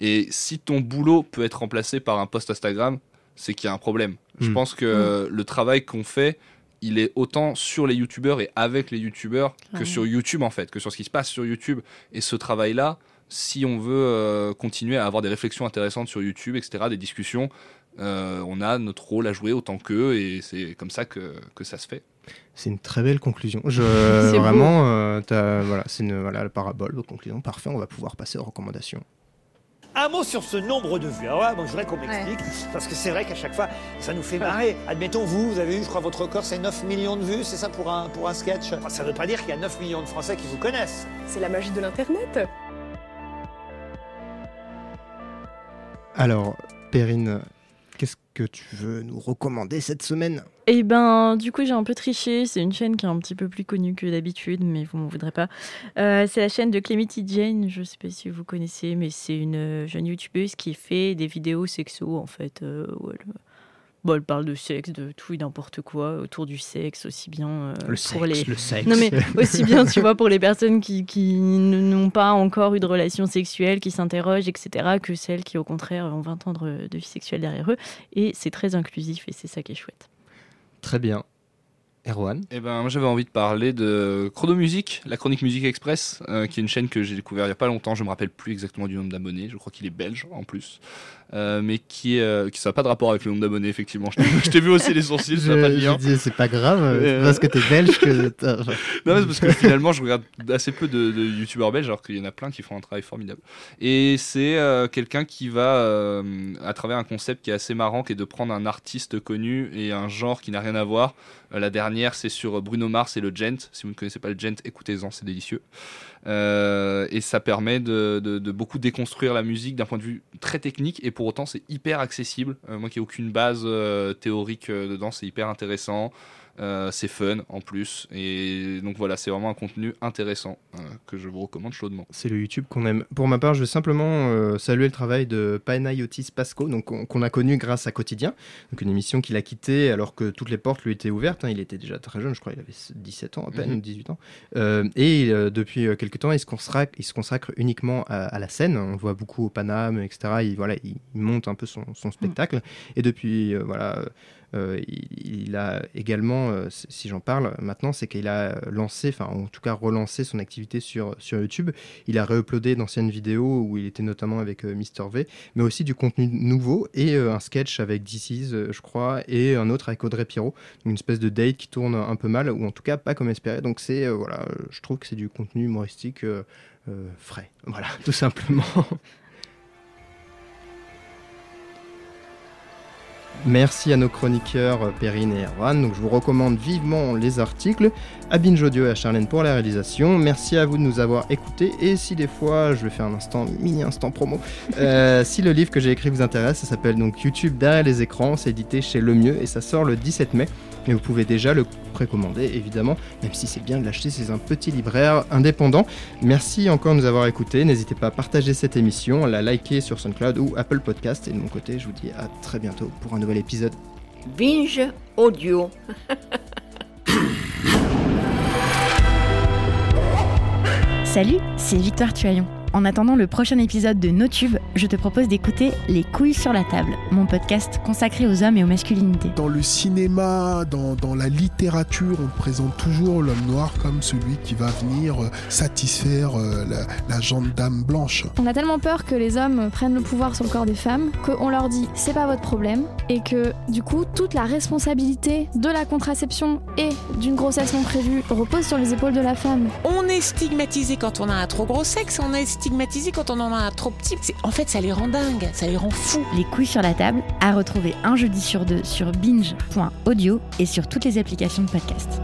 Et si ton boulot peut être remplacé par un post Instagram, c'est qu'il y a un problème. Je Mm. pense que euh, le travail qu'on fait, il est autant sur les youtubeurs et avec les youtubeurs que sur YouTube en fait, que sur ce qui se passe sur YouTube. Et ce travail-là, si on veut euh, continuer à avoir des réflexions intéressantes sur YouTube, etc., des discussions, euh, on a notre rôle à jouer autant qu'eux et c'est comme ça que, que ça se fait. C'est une très belle conclusion. Je, C'est beau. vraiment, euh, voilà, c'est une voilà, la parabole, la conclusion. Parfait, on va pouvoir passer aux recommandations. Un mot sur ce nombre de vues. Alors là, moi, je voudrais qu'on m'explique, parce que c'est vrai qu'à chaque fois, ça nous fait marrer. Admettons, vous, vous avez eu, je crois, votre record, c'est 9 millions de vues, c'est ça pour un, pour un sketch? Enfin, Ça ne veut pas dire qu'il y a 9 millions de Français qui vous connaissent. C'est la magie de l'Internet. Alors, Perrine, que tu veux nous recommander cette semaine? Et ben, du coup, j'ai un peu triché. C'est une chaîne qui est un petit peu plus connue que d'habitude, mais vous m'en voudrez pas. Euh, c'est la chaîne de Clemity Jane. Je sais pas si vous connaissez, mais c'est une jeune youtubeuse qui fait des vidéos sexo, en fait. euh, bon, elle parle de sexe, de tout et n'importe quoi autour du sexe, aussi bien euh, Le pour sexe, les. le sexe. Non, mais aussi bien, tu vois, pour les personnes qui, qui n'ont pas encore eu de relation sexuelle, qui s'interrogent, etc., que celles qui, au contraire, ont 20 ans de, de vie sexuelle derrière eux. Et c'est très inclusif et c'est ça qui est chouette. Très bien. Erwan? Eh ben, moi j'avais envie de parler de Chronomusique, la chronique Musique Express, euh, qui est une chaîne que j'ai découvert il y a pas longtemps. Je me rappelle plus exactement du nombre d'abonnés. Je crois qu'il est belge en plus, Euh, mais qui euh, qui ça n'a pas de rapport avec le nombre d'abonnés effectivement. Je t'ai- vu aussi les sourcils, ça n'a pas de Je- lien. je dis, c'est pas grave, euh, parce que t'es belge que. non, mais parce que finalement, je regarde assez peu de, de youtubeurs belges, alors qu'il y en a plein qui font un travail formidable. Et c'est euh, quelqu'un qui va, à travers un concept qui est assez marrant, qui est de prendre un artiste connu et un genre qui n'a rien à voir. La dernière, c'est sur Bruno Mars et le Gent. Si vous ne connaissez pas le Gent, écoutez-en, c'est délicieux. Euh, et ça permet de, beaucoup déconstruire la musique d'un point de vue très technique et pour autant c'est hyper accessible. Euh, moi qui n'ai aucune base euh, théorique dedans, c'est hyper intéressant. Euh, c'est fun en plus. Et donc voilà, c'est vraiment un contenu intéressant euh, que je vous recommande chaudement. C'est le YouTube qu'on aime. Pour ma part, je veux simplement euh, saluer le travail de Panayotis Pasco, donc qu'on a connu grâce à Quotidien, donc une émission qu'il a quittée alors que toutes les portes lui étaient ouvertes. hein. Il était déjà très jeune, je crois, il avait 17 ans à peine, Mhm. ou 18 ans. Et depuis quelques temps, il se consacre, il se consacre uniquement à, à la scène. On le voit beaucoup au Paname, etc. Il, voilà, il, monte un peu son, son spectacle. Et depuis, voilà. Euh, il, a également, euh, si j'en parle maintenant, c'est qu'il a lancé, enfin en tout cas relancé son activité sur, sur YouTube. Il a réuploadé d'anciennes vidéos où il était notamment avec euh, Mister V, mais aussi du contenu nouveau et un sketch avec DC's, je crois, et un autre avec Audrey Pirot. Une espèce de date qui tourne un peu mal, ou en tout cas pas comme espéré. Donc c'est, voilà, je trouve que c'est du contenu humoristique frais. Voilà, tout simplement. Merci à nos chroniqueurs euh, Perrine et Erwan. Donc je vous recommande vivement les articles. À Binge Audio et à Charlène pour la réalisation. Merci à vous de nous avoir écoutés. Et si des fois, je vais faire un instant, mini instant promo, euh, si le livre que j'ai écrit vous intéresse, ça s'appelle donc YouTube derrière les écrans. C'est édité chez Le Mieux et ça sort le 17 mai. Mais vous pouvez déjà le précommander, évidemment, même si c'est bien de l'acheter, c'est un petit libraire indépendant. Merci encore de nous avoir écoutés. N'hésitez pas à partager cette émission, à la liker sur SoundCloud ou Apple Podcast. Et de mon côté, je vous dis à très bientôt pour un nouvel épisode. Binge Audio. Salut, c'est Victoire Tuaillon. En attendant le prochain épisode de NoTube, je te propose d'écouter Les couilles sur la table, mon podcast consacré aux hommes et aux masculinités. Dans le cinéma, dans, dans la littérature, on présente toujours l'homme noir comme celui qui va venir euh, satisfaire euh, la, la dame blanche. On a tellement peur que les hommes prennent le pouvoir sur le corps des femmes qu'on leur dit c'est pas votre problème et que du coup toute la responsabilité de la contraception et d'une grossesse non prévue repose sur les épaules de la femme. On est stigmatisé quand on a un trop gros sexe, on est stigmatisé quand on en a un trop petit. En fait, ça les rend dingues, ça les rend fous. Les couilles sur la table, à retrouver un jeudi sur deux sur binge.audio et sur toutes les applications de podcast.